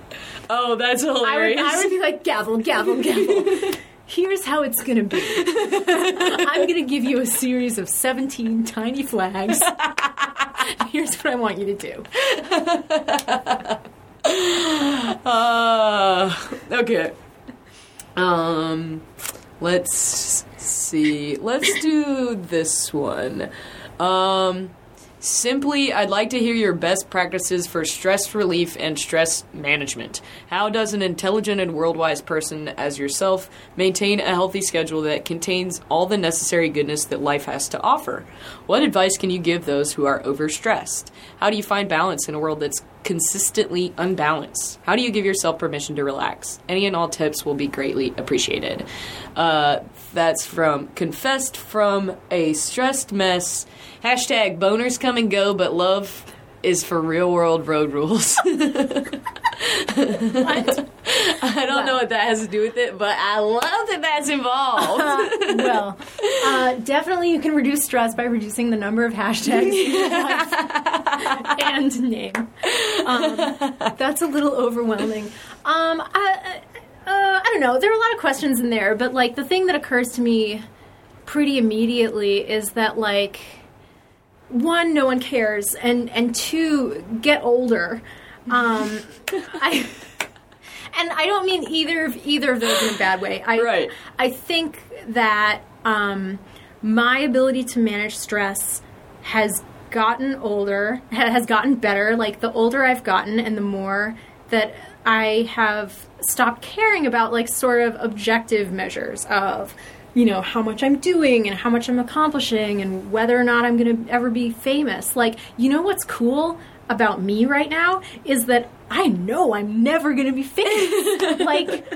oh that's I would, hilarious I would be like gavel, gavel, gavel. Here's how it's gonna be. I'm gonna give you a series of 17 tiny flags. Here's what I want you to do. Uh, okay. Um, let's see. Let's do this one. Um, simply, I'd like to hear your best practices for stress relief and stress management. How does an intelligent and world-wise person as yourself maintain a healthy schedule that contains all the necessary goodness that life has to offer? What advice can you give those who are overstressed? How do you find balance in a world that's consistently unbalanced? How do you give yourself permission to relax? Any and all tips will be greatly appreciated. Uh, that's from Confessed from a Stressed Mess. Hashtag boners come and go, but love is for real world road rules. I don't know what that has to do with it, but I love that that's involved. well, uh, definitely you can reduce stress by reducing the number of hashtags in your life and name. Um, that's a little overwhelming. Um, I, uh, I don't know. There are a lot of questions in there, but like the thing that occurs to me pretty immediately is that like one, no one cares, and and two, get older. Um, I. And I don't mean either of either of those in a bad way. I Right. I think that um, my ability to manage stress has gotten older, has gotten better. Like the older I've gotten, and the more that I have stopped caring about like sort of objective measures of you know how much I'm doing and how much I'm accomplishing and whether or not I'm going to ever be famous. Like you know what's cool about me right now is that I know I'm never going to be famous. like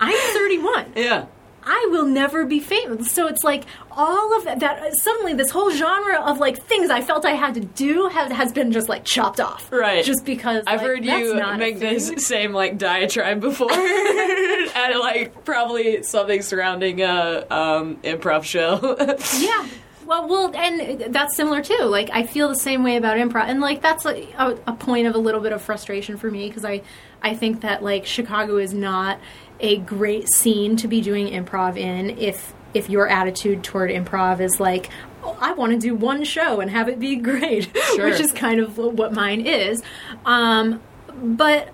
I'm 31. yeah. I will never be famous. So it's like all of that, that suddenly this whole genre of like things I felt I had to do has, has been just like chopped off. Right. Just because I've like, heard you make this same like diatribe before, and like probably something surrounding a um, improv show. Yeah. Well, well, and that's similar too. Like I feel the same way about improv, and like that's a, a, a point of a little bit of frustration for me because I, I think that like Chicago is not a great scene to be doing improv in if if your attitude toward improv is like. "Oh, I want to do one show and have it be great, Sure. which is kind of what mine is. Um, but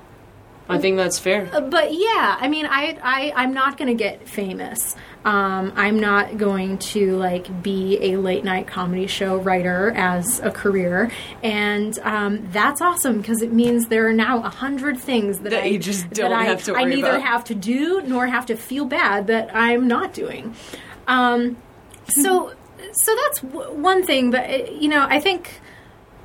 I think that's fair. but yeah, I mean, I, I I'm not going to get famous. Um, I'm not going to like be a late night comedy show writer as a career, and um, that's awesome because it means there are now a hundred things that, That I you just don't I, have to I neither about. have to do nor have to feel bad that I'm not doing. Um, so so that's w- one thing, but uh, you know, I think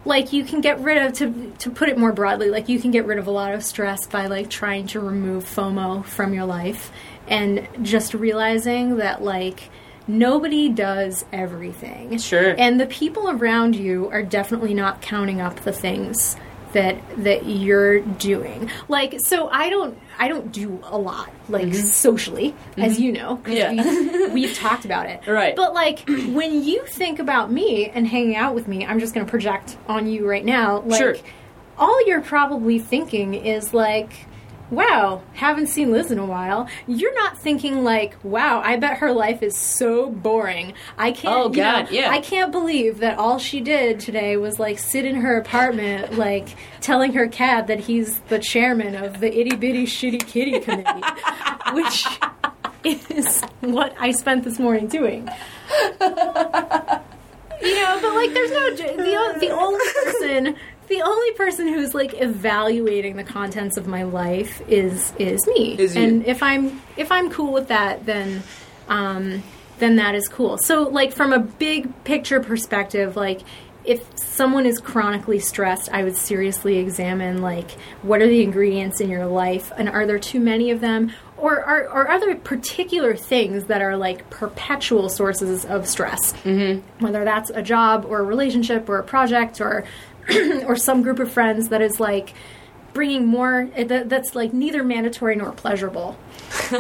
like you can get rid of to to put it more broadly like you can get rid of a lot of stress by like trying to remove FOMO from your life and just realizing that like nobody does everything. Sure. And the people around you are definitely not counting up the things that that you're doing. Like so I don't I don't do a lot like mm-hmm. socially as mm-hmm. you know Yeah. we, we've talked about it. Right. But like when you think about me and hanging out with me, I'm just going to project on you right now. Like Sure. all you're probably thinking is like, "Wow, haven't seen Liz in a while." You're not thinking like, "Wow, I bet her life is so boring. I can't." Oh, you know, God, yeah. I can't believe that all she did today was like sit in her apartment, like telling her cat that he's the chairman of the itty bitty shitty kitty committee, which is what I spent this morning doing. you know, but like, there's no the the only person. The only person who's like evaluating the contents of my life is is me, Is you. and if I'm if I'm cool with that, then um, then that is cool. So, like from a big picture perspective, like if someone is chronically stressed, I would seriously examine like what are the ingredients in your life, and are there too many of them, or are, are other particular things that are like perpetual sources of stress, mm-hmm. whether that's a job or a relationship or a project or or some group of friends that is like bringing more that, that's like neither mandatory nor pleasurable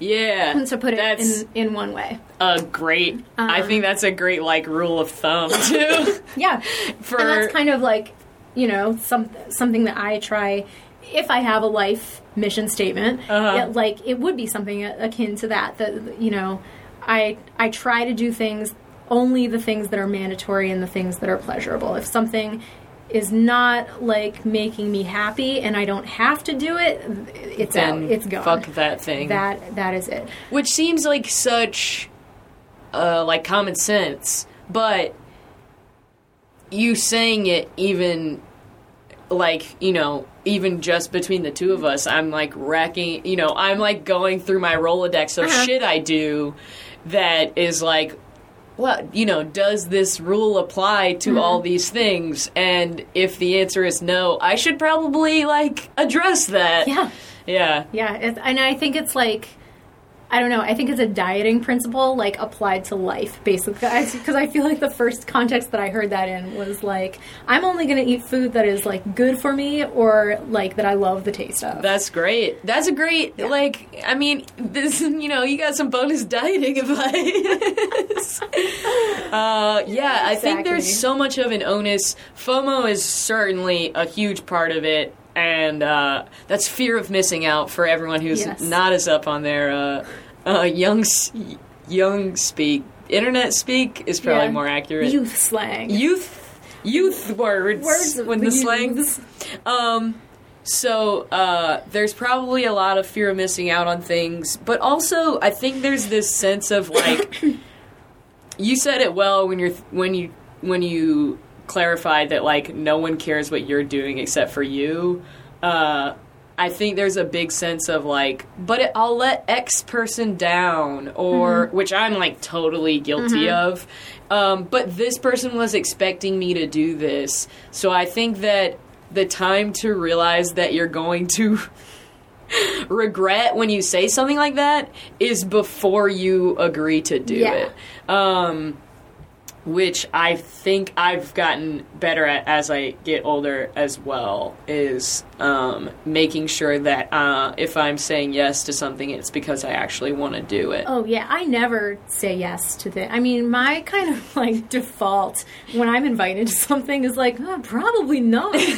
Yeah. to put it that's in, in one way. a great. I Um, think that's a great like rule of thumb too. Yeah, For and that's kind of like you know some something that I try if I have a life mission statement. Uh-huh. It, like it would be something akin to that. That you know, I I try to do things only the things that are mandatory and the things that are pleasurable. If something is not like making me happy and I don't have to do it, it's out. then It's gone. fuck that thing. That that is it. Which seems like such uh, like common sense, but you saying it even like you know even just between the two of us i'm like racking you know i'm like going through my rolodex of Uh-huh. shit i do that is like what you know does this rule apply to mm-hmm. all these things? And if the answer is no i should probably like address that. Yeah. yeah. Yeah, and I think it's like I don't know. I think it's a dieting principle like applied to life, basically. Because I feel like the first context that I heard that in was like I'm only going to eat food that is like good for me or like that I love the taste of. That's great. That's a great like. I mean, this you know you got some bonus dieting advice. uh, yeah, I think there's so much of an onus. FOMO is certainly a huge part of it, and uh, that's fear of missing out for everyone who's Yes. not as up on their uh, uh, young young speak. Internet speak is probably Yeah. more accurate. Youth slang. youth youth words, Words of when the, the slang um so uh there's probably a lot of fear of missing out on things but also i think there's this sense of like you said it well when you're when you when you clarified that like no one cares what you're doing except for you uh I think there's a big sense of like, but it, I'll let X person down, or which I'm like totally guilty of. Um, but this person was expecting me to do this, so I think that the time to realize that you're going to regret when you say something like that is before you agree to do Yeah. it. Um, which I think I've gotten better at as I get older as well is um, making sure that uh, if I'm saying yes to something, it's because I actually want to do it. Oh yeah, I never say yes to the. I mean, my kind of like default when I'm invited to something is like, oh, probably not, because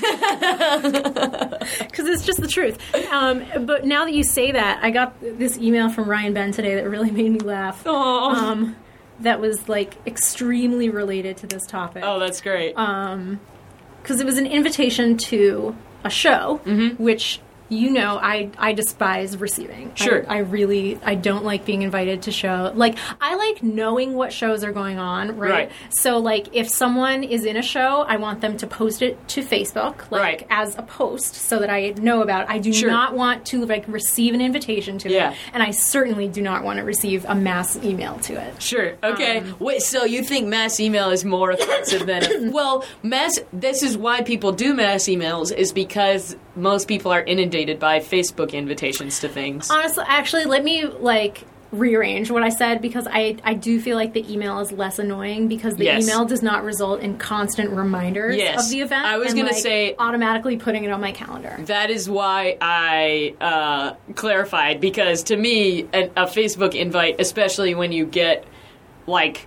it's just the truth. Um, but now that you say that, I got this email from Ryan Ben today that really made me laugh. Aw. Um, that was like extremely related to this topic. oh, that's great. Um, because it was an invitation to a show, which you know I I despise receiving. Sure. I, I really I don't like being invited to show. Like I like knowing what shows are going on, right? Right. So like if someone is in a show, I want them to post it to Facebook, like Right. as a post, so that I know about. it. I do Sure. not want to like receive an invitation to Yeah. it, and I certainly do not want to receive a mass email to it. Sure. Okay. Um, Wait. So you think mass email is more offensive than? well, mass. This is why people do mass emails is because most people are inundated by Facebook invitations to things. Honestly, actually, let me like rearrange what I said because I I do feel like the email is less annoying because the Yes. email does not result in constant reminders Yes. of the event. I was and, gonna say- automatically putting it on my calendar. That is why I uh, clarified because to me, a, a Facebook invite, especially when you get like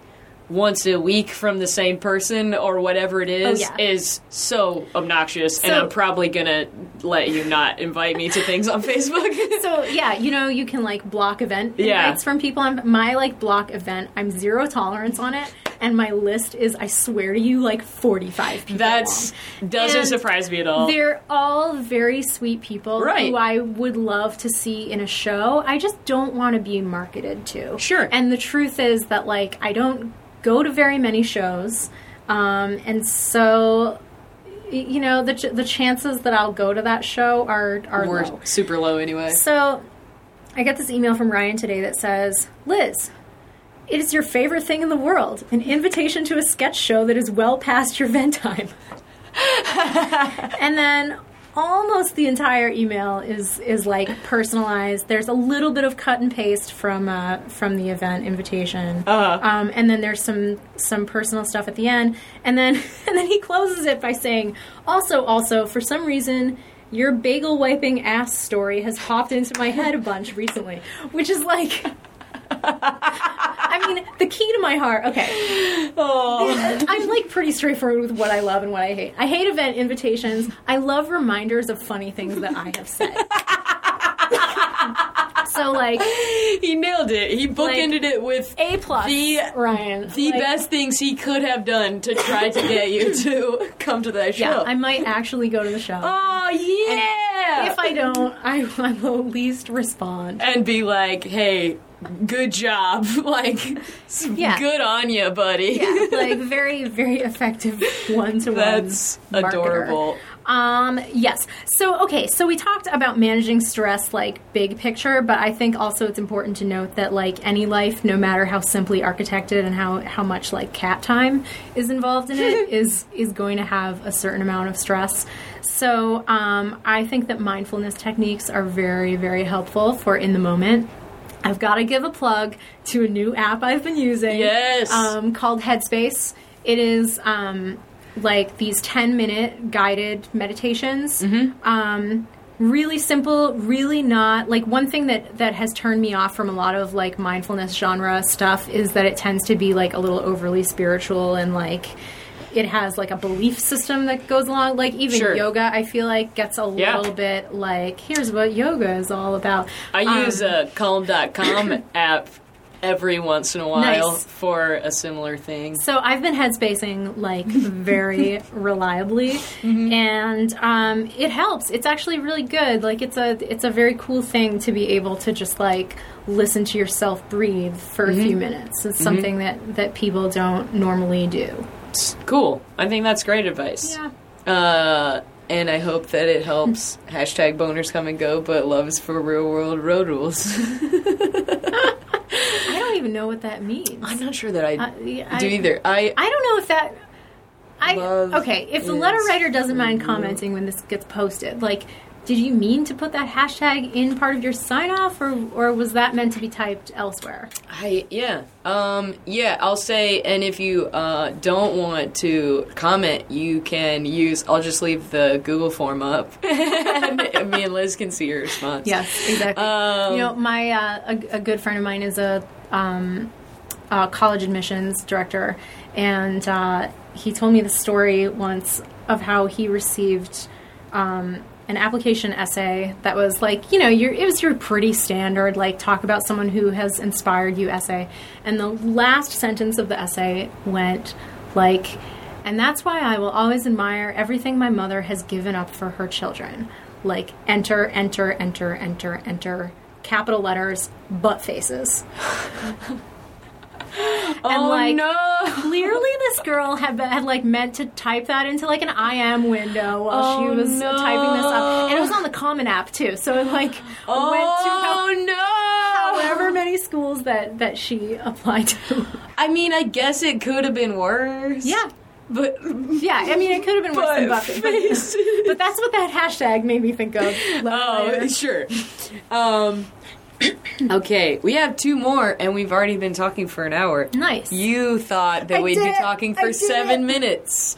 once a week from the same person or whatever it oh, is, Oh, yeah. is so obnoxious, and I'm probably gonna let you not invite me to things on Facebook. So yeah, you know, you can like block event Yeah. invites from people. I'm, my like block event, I'm zero tolerance on it, and my list is, I swear to you, like 45 people. That's long. doesn't And surprise me at all. They're all very sweet people Right. who I would love to see in a show. I just don't want to be marketed to. Sure. And the truth is that like I don't go to very many shows, um, and so you know the ch- the chances that I'll go to that show are are low. super low anyway. So I got this email from Ryan today that says, Liz. It is your favorite thing in the world. An invitation to a sketch show that is well past your vent time. and then almost the entire email is is like personalized. There's a little bit of cut and paste from uh, from the event invitation, Uh-huh. um, and then there's some some personal stuff at the end, and then and then he closes it by saying, also also for some reason. Your bagel wiping ass story has popped into my head a bunch recently, which is like, I mean, the key to my heart. Okay, Oh, I'm like pretty straightforward with what I love and what I hate. I hate event invitations. I love reminders of funny things that I have said. so like he nailed it. He bookended it with A plus, The- Ryan. the Like, best things he could have done to try to get you to come to that show. Yeah, I might actually go to the show. oh yeah. If I don't, I, I will at least respond. and be like, "Hey, good job. like, Yeah. good on you, buddy." Yeah, like very, very effective one to one. That's adorable. Um, yes. So, okay, so we talked about managing stress, like big picture, but I think also it's important to note that, like any life, no matter how simply architected and how, how much like cat time is involved in it, is is going to have a certain amount of stress. So, um, I think that mindfulness techniques are very, very helpful for in the moment. I've got to give a plug to a new app I've been using. Yes. Um, called Headspace. It is um, like these 10 minute guided meditations. Um, really simple, really not like one thing that that has turned me off from a lot of like mindfulness genre stuff is that it tends to be like a little overly spiritual and like it has like a belief system that goes along like even Sure. yoga i feel like gets a Yeah. little bit like here's what yoga is all about I Um, use a Calm.com app every once in a while Nice. for a similar thing. So I've been headspacing like very reliably, Mm-hmm. and um, it helps. It's actually really good. Like it's a it's a very cool thing to be able to just like listen to yourself breathe for Mm-hmm. a few minutes. It's something that that people don't normally do. Cool. I think that's great advice. Yeah. Uh, and I hope that it helps. Hashtag boners come and go, but love is for real world road rules. I don't even know what that means. I'm not sure that I, Uh, I- do either. I I don't know if that. I okay. If the letter writer doesn't mind commenting when this gets posted, like, did you mean to put that hashtag in part of your sign off, or or was that meant to be typed elsewhere? I yeah. Um yeah, I'll say and if you uh don't want to comment, you can use I'll just leave the Google form up and me and Liz can see your response. Yes, exactly. Um, you know, my uh, a, a good friend of mine is a um, uh, college admissions director, and uh, he told me the story once of how he received um, an application essay that was like, you know, your, it was your pretty standard, like, talk about someone who has inspired you essay. And the last sentence of the essay went, like, and that's why I will always admire everything my mother has given up for her children. like enter, enter, enter, enter, enter, capital letters, butt faces. and oh like no! clearly this girl had, been- had like meant to type that into like an IM window while she Oh, was no. typing this up, and it was on the Common App too. So it like Oh went to no! however many schools that that she applied to. I mean, I guess it could have been worse. yeah, but yeah. I mean, it could have been worse than Buffy, but, but that's what that hashtag made me think of. Oh, later. sure. Um, okay, we have two more, and we've already been talking for an hour. Nice. You thought that I we'd be it. talking for seven it. minutes.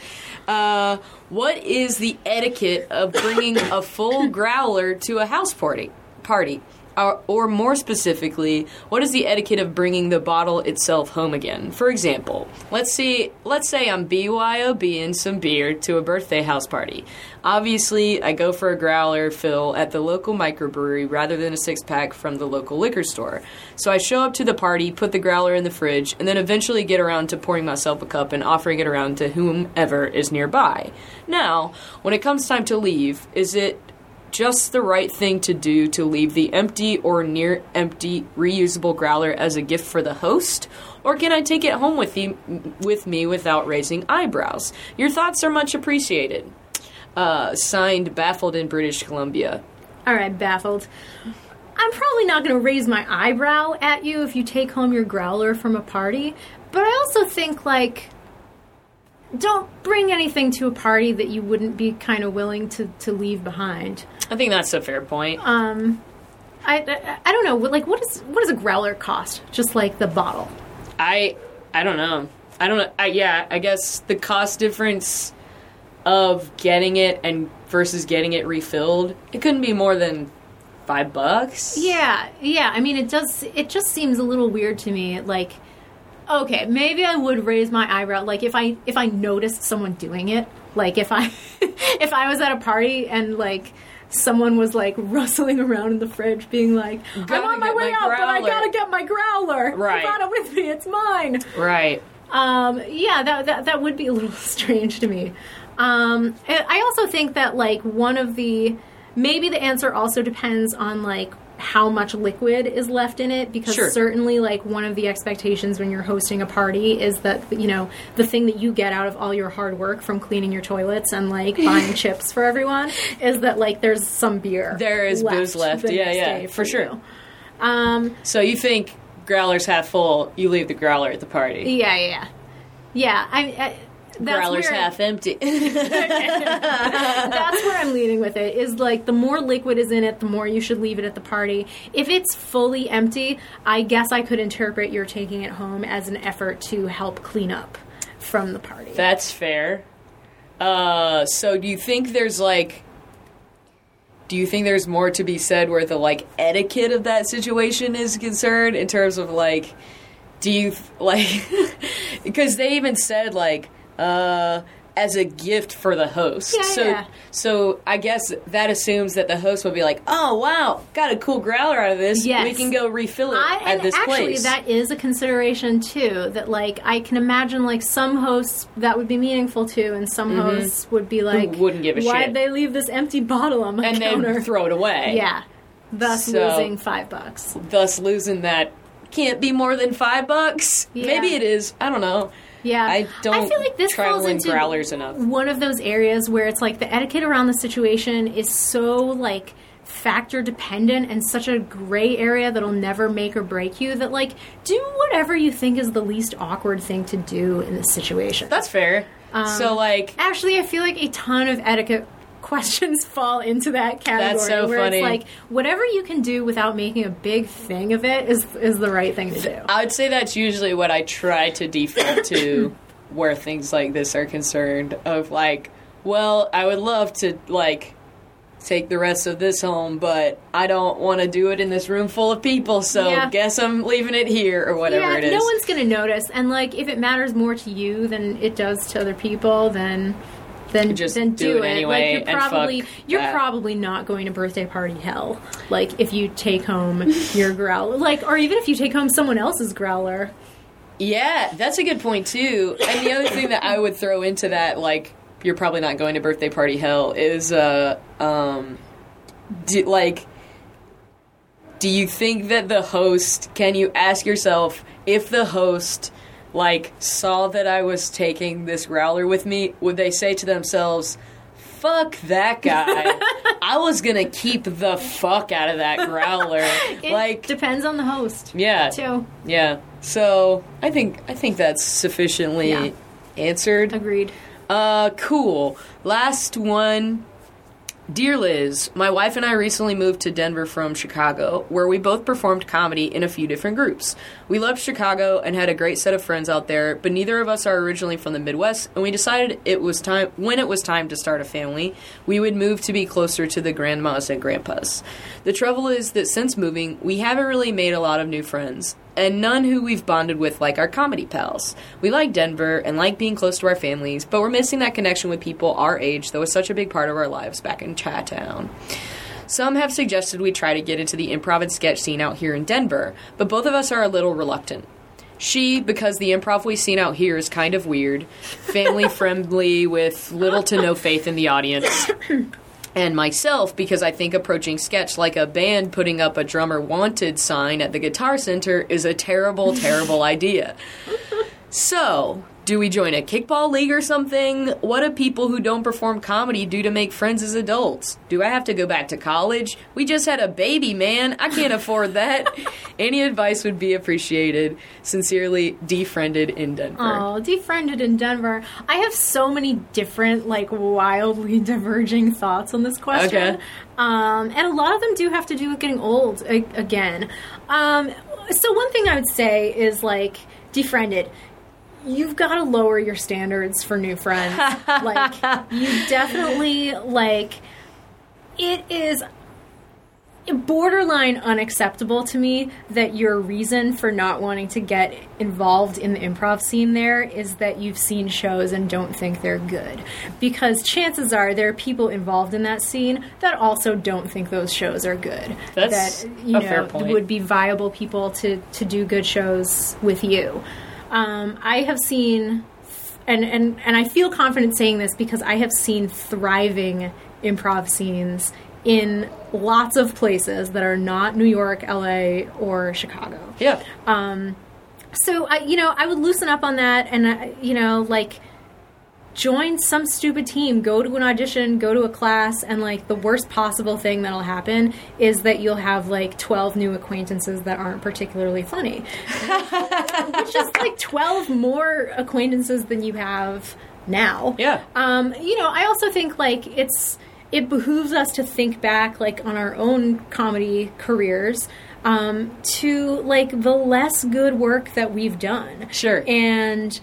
Uh, what is the etiquette of bringing a full growler to a house party? Party. Or, or more specifically, what is the etiquette of bringing the bottle itself home again? For example, let's see. Let's say I'm BYOBing some beer to a birthday house party. Obviously, I go for a growler fill at the local microbrewery rather than a six pack from the local liquor store. So I show up to the party, put the growler in the fridge, and then eventually get around to pouring myself a cup and offering it around to whomever is nearby. Now, when it comes time to leave, is it just the right thing to do to leave the empty or near empty reusable growler as a gift for the host? Or can I take it home with, with me without raising eyebrows? Your thoughts are much appreciated. Uh, signed, Baffled in British Columbia. All right, baffled. I'm probably not going to raise my eyebrow at you if you take home your growler from a party, but I also think like don't bring anything to a party that you wouldn't be kind of willing to, to leave behind. I think that's a fair point. Um, I, I I don't know. what- Like, what is what does a growler cost? Just like the bottle. I I don't know. I don't know. I, yeah, I guess the cost difference of getting it and versus getting it refilled, it couldn't be more than five bucks. Yeah, yeah. I mean, it does. It just seems a little weird to me. Like, okay, maybe I would raise my eyebrow. Like, if I if I noticed someone doing it. Like, if I if I was at a party and like someone was like rustling around in the fridge, being like, "I'm on my way my out, but I gotta get my growler. Right. I brought it with me. It's mine." Right. Um, yeah, that, that that would be a little strange to me. Um, I also think that like one of the maybe the answer also depends on like how much liquid is left in it because Sure. certainly like one of the expectations when you're hosting a party is that you know the thing that you get out of all your hard work from cleaning your toilets and like buying chips for everyone is that like there's some beer There is booze left. Yeah, yeah, day for sure. um So you think growler's half full, you leave the growler at the party. yeah yeah yeah yeah I, I growler's where- half empty. that's where I'm leading with it. Is like the more liquid is in it, the more you should leave it at the party. If it's fully empty, I guess I could interpret you're taking it home as an effort to help clean up from the party. That's fair. Uh, so do you think there's like do you think there's more to be said where the like etiquette of that situation is concerned in terms of like do you like because they even said like uh as a gift for the host. Yeah, so yeah. so I guess that assumes that the host would be like, "Oh, wow, got a cool growler out of this. Yes. We can go refill it I, at this actually, place." that is a consideration too. That like I can imagine, like some hosts that would be meaningful to, and some hosts would be like, Mm-hmm. wouldn't give a Why'd shit." they leave this empty bottle on my and counter? then throw it away. yeah, thus So- losing five bucks. thus losing that can't be more than five bucks. Yeah. Maybe it is. I don't know. Yeah, I don't I feel like this falls into growlers enough. One of those areas where it's like the etiquette around the situation is so like factor dependent and such a gray area that'll never make or break you that like do whatever you think is the least awkward thing to do in this situation. That's fair. Um, so like Actually, I feel like a ton of etiquette questions fall into that category That's so where funny. it's like whatever you can do without making a big thing of it is is the right thing to do. I would say that's usually what I try to default to where things like this are concerned of like, well, I would love to like take the rest of this home, but I don't want to do it in this room full of people, so Yeah. guess I'm leaving it here or whatever yeah, it is. no one's gonna notice, and like if it matters more to you than it does to other people, then then Just then do do, it anyway Like you're and probably you're that. probably not going to birthday party hell. Like if you take home your growler, like or even if you take home someone else's growler. Yeah, that's a good point too. And the other thing that I would throw into that, like, you're probably not going to birthday party hell, is uh, um, do, like do you think that the host can you ask yourself if the host like saw that I was taking this growler with me, would they say to themselves, "Fuck that guy. I was to keep the fuck out of that growler." It like depends on the host yeah. too. Yeah. So, I think I think that's sufficiently Yeah. answered. Agreed. Uh, cool. Last one. Dear Liz, my wife and I recently moved to Denver from Chicago, where we both performed comedy in a few different groups. We loved Chicago and had a great set of friends out there, but neither of us are originally from the Midwest, and we decided it was time when it was time to start a family, we would move to be closer to the grandmas and grandpas. The trouble is that since moving, we haven't really made a lot of new friends, and none who we've bonded with like our comedy pals. We like Denver and like being close to our families, but we're missing that connection with people our age that was such a big part of our lives back in Chattown. Some have suggested we try to get into the improv and sketch scene out here in Denver, but both of us are a little reluctant. She, because the improv we've seen out here is kind of weird, family friendly, with little to no faith in the audience. And myself, because I think approaching sketch like a band putting up a drummer wanted sign at the Guitar Center is a terrible, terrible idea. So, do we join a kickball league or something? What do people who don't perform comedy do to make friends as adults? Do I have to go back to college? We just had a baby, man. I can't afford that. Any advice would be appreciated. Sincerely, defriended in Denver. Oh, defriended in Denver. I have so many different, like, wildly diverging thoughts on this question. Okay. Um, and a lot of them do have to do with getting old a- again. Um, so, one thing I would say is, like, defriended. You've got to lower your standards for new friends. like, you definitely, like, it is borderline unacceptable to me that your reason for not wanting to get involved in the improv scene there is that you've seen shows and don't think they're good. Because chances are there are people involved in that scene that also don't think those shows are good. That's that you a know fair point. would be viable people to to do good shows with you. Um, I have seen and, and and I feel confident saying this because I have seen thriving improv scenes in lots of places that are not New York, LA, or Chicago. yeah. Um, So I, you know, I would loosen up on that, and uh, you know, like join some stupid team, go to an audition, go to a class, and like the worst possible thing that'll happen is that you'll have like twelve new acquaintances that aren't particularly funny, which is like twelve more acquaintances than you have now. Yeah. Um, you know, I also think like it's it behooves us to think back like on our own comedy careers um, to like the less good work that we've done. Sure. And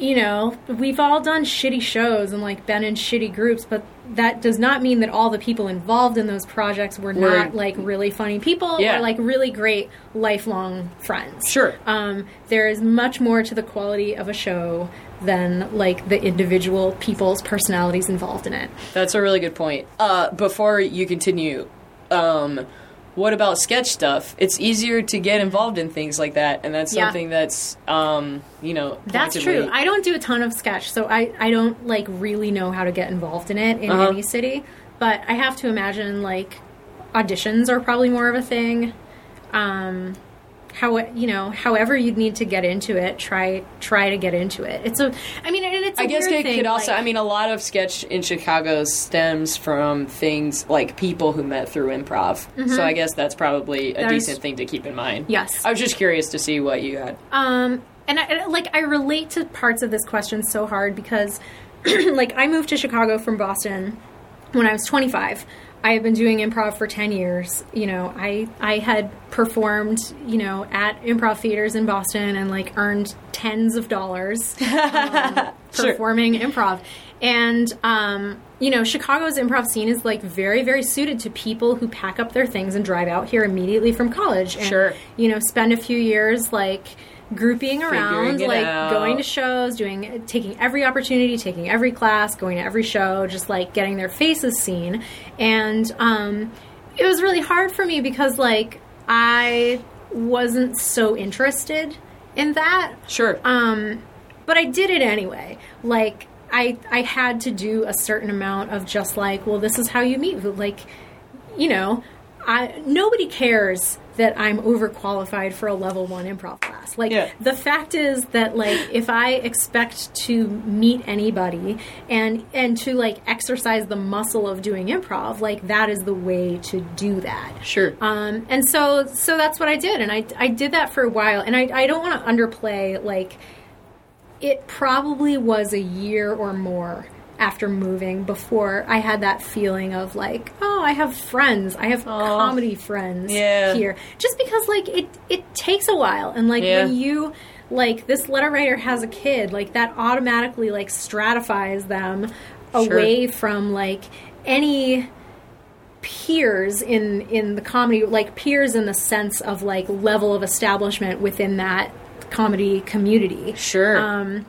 you know, we've all done shitty shows and like been in shitty groups, but that does not mean that all the people involved in those projects were not like really funny people Yeah. or like really great lifelong friends. Sure. Um, there is much more to the quality of a show than like the individual people's personalities involved in it. That's a really good point. Uh, before you continue, um, what about sketch stuff? It's easier to get involved in things like that, and that's Yeah. something that's, um, you know, That's true. I don't do a ton of sketch, so I, I don't like really know how to get involved in it in Uh-huh. any city. But I have to imagine like auditions are probably more of a thing. Um, how you know, however you'd need to get into it, try try to get into it. It's a, I mean, and it's. I I guess it thing, could also. like- I mean, a lot of sketch in Chicago stems from things like people who met through improv. So I guess that's probably a Mm-hmm. There's- decent thing to keep in mind. Yes. I was just curious to see what you had. Um, and I, and, like I relate to parts of this question so hard because, like, I moved to Chicago from Boston when I was 25. I have been doing improv for 10 years. You know, I I had performed, you know, at improv theaters in Boston and like earned tens of dollars um, Sure. performing improv. And um, you know, Chicago's improv scene is like very, very suited to people who pack up their things and drive out here immediately from college. And, Sure. You know, spend a few years like grouping around, like out. going to shows, doing, taking every opportunity, taking every class, going to every show, just like getting their faces seen. And um, it was really hard for me because like I wasn't so interested in that Sure. um, but I did it anyway. Like I I had to do a certain amount of just like, well, this is how you meet. Like you know, I nobody cares that I'm overqualified for a level one improv class. Like Yeah. the fact is that like if I expect to meet anybody and and to like exercise the muscle of doing improv, like that is the way to do that. Sure. Um, and so so that's what I did, and I I did that for a while, and I I don't want to underplay like it probably was a year or more after moving before I had that feeling of like, oh, I have friends. I have comedy friends Yeah. here. Just because like it it takes a while and like Yeah. when you like this letter writer has a kid, like that automatically like stratifies them away from like any peers in in the comedy like peers in the sense of like level of establishment within that comedy community Sure. um,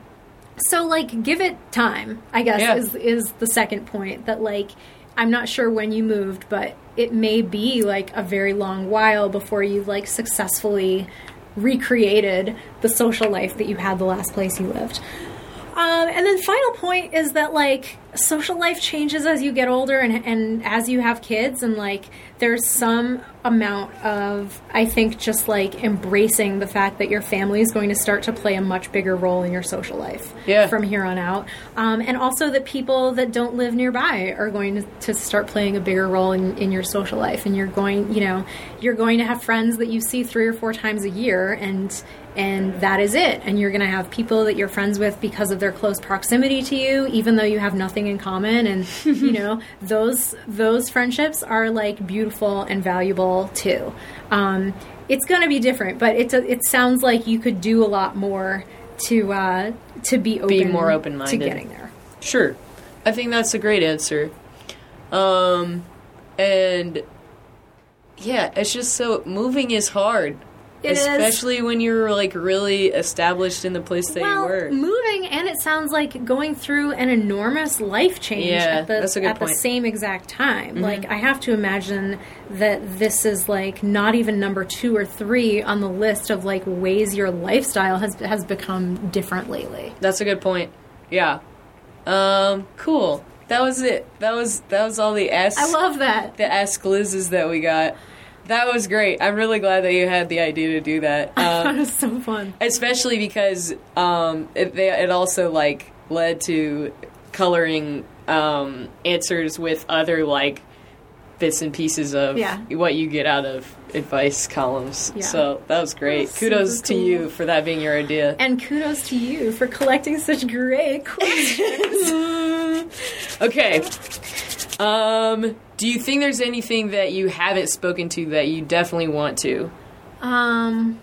so like give it time i guess Yeah. is is the second point that like i'm not sure when you moved but it may be like a very long while before you've like successfully recreated the social life that you had the last place you lived um, and then final point is that like social life changes as you get older and, and as you have kids and like there's some amount of i think just like embracing the fact that your family is going to start to play a much bigger role in your social life Yeah. from here on out. Um, and also that people that don't live nearby are going to, to start playing a bigger role in, in your social life. And you're going you know you're going to have friends that you see three or four times a year and and that is it. And you're going to have people that you're friends with because of their close proximity to you even though you have nothing in common. And you know those those friendships are like beautiful and valuable too um, it's going to be different but it's a, it sounds like you could do a lot more to uh, to be open more open-minded. to getting there Sure. I think that's a great answer. Um, and yeah, it's just so moving is hard. It is. especially when you're like really established in the place that well, you were. moving and it sounds like going through an enormous life change Yeah, at the that's a good at the same exact time. Like I have to imagine that this is like not even number 2 or 3 on the list of like ways your lifestyle has has become different lately. That's a good point. Yeah. Um, cool. That was it. That was that was all the S. I love that. the S Liz's that we got. That was great. I'm really glad that you had the idea to do that. That Um, was so fun. especially because um, it, they, it also like led to coloring um, answers with other like bits and pieces of Yeah. what you get out of advice columns. Yeah. So that was great. That was Kudos super to cool. you for that being your idea. And kudos to you for collecting such great questions. okay. Um, do you think there's anything that you haven't spoken to that you definitely want to? um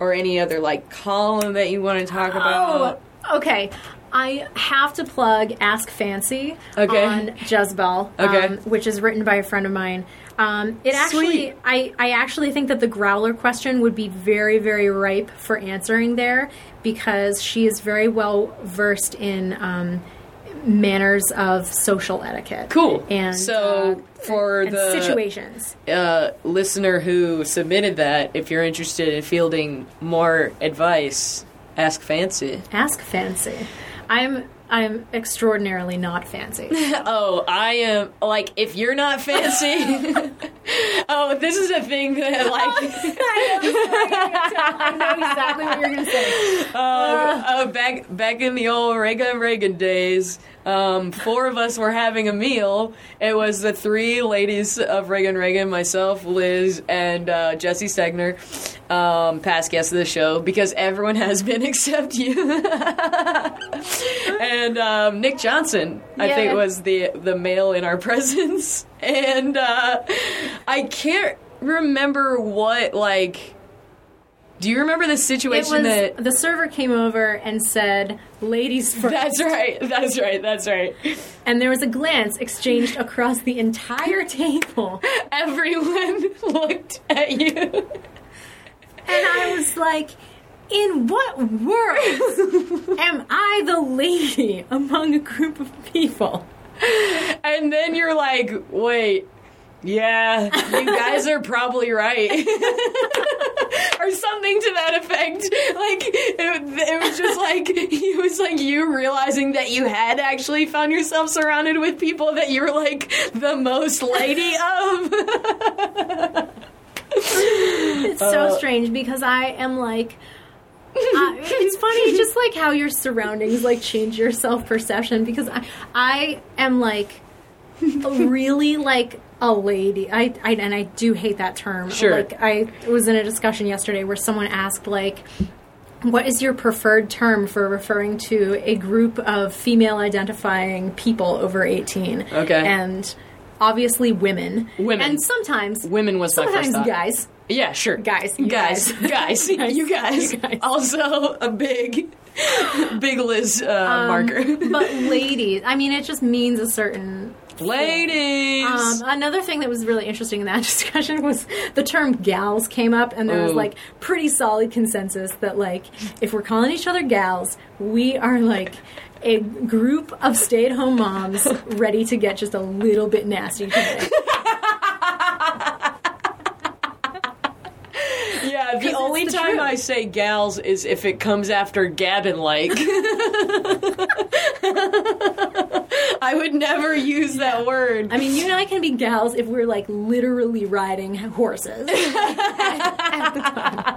Or any other like column that you want to talk about? Oh, okay. I have to plug Ask Fancy Okay. on Jezebel, Okay. um, which is written by a friend of mine. Um, it actually, Sweet. I, I actually think that the growler question would be very, very ripe for answering there because she is very well versed in um, manners of social etiquette. Cool. And So, uh, for and the- situations, uh, listener who submitted that, if you're interested in fielding more advice, ask Fancy. ask Fancy. I'm I'm extraordinarily not fancy. Oh, I am like if you're not fancy. oh, this is a thing that like I know exactly what you're going to say. uh, uh, back back in the old Reagan Reagan days. Um, four of us were having a meal. It was the three ladies of Reagan Reagan, myself, Liz, and uh, Jesse Stegner, um, past guests of the show, because everyone has been except you. and um, Nick Johnson, I think, was the the male in our presence, and uh, I can't remember what like. Do you remember the It situation was that? the server came over and said, "Ladies first. That's right. That's right. That's right. and there was a glance exchanged across the entire table, Everyone looked at you. and I was like. In what world am I the lady among a group of people? And then you're like, wait, yeah, you guys are probably right. or something to that effect. Like it, it was just like it was like you realizing that you had actually found yourself surrounded with people that you were like the most lady of. It's so uh, strange because I am like. Uh, it's funny, just like how your surroundings like change your self perception. Because I, I am like really like a lady. I, I and I do hate that term. Sure. Like I was in a discussion yesterday where someone asked like. What is your preferred term for referring to a group of female identifying people over 18? Okay. And obviously women. Women. And sometimes Women was my first sometimes thought. guys. Yeah, sure. Guys, you guys, guys. guys, you guys. You guys. Also a big, big Liz uh, Um, marker. but ladies, I mean, it just means a certain. Ladies. Um, another thing that was really interesting in that discussion was the term "gals" came up, and there was like pretty solid consensus that like if we're calling each other gals, we are like a group of stay-at-home moms ready to get just a little bit nasty today. yeah, the only the time truth. I say gals is if it comes after Gavin like. I would never use that word. I mean, you and I can be gals if we're like literally riding horses. At the time.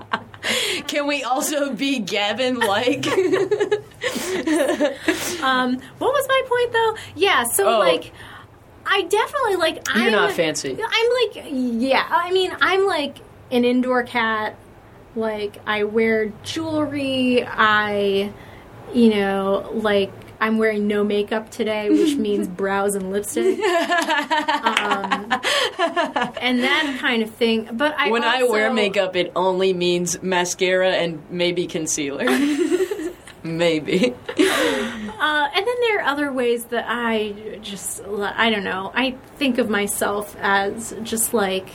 Can we also be Gavin like? Um, what was my point though? Yeah, so Oh. like, I definitely like. You're I'm, not fancy. I'm like, yeah. I mean, I'm like an indoor cat. Like, I wear jewelry. I, you know, like. I'm wearing no makeup today, which means brows and lipstick, um, and that kind of thing. But I when I wear makeup, it only means mascara and maybe concealer. maybe. Uh, and then there are other ways that I just, I don't know. I think of myself as just like,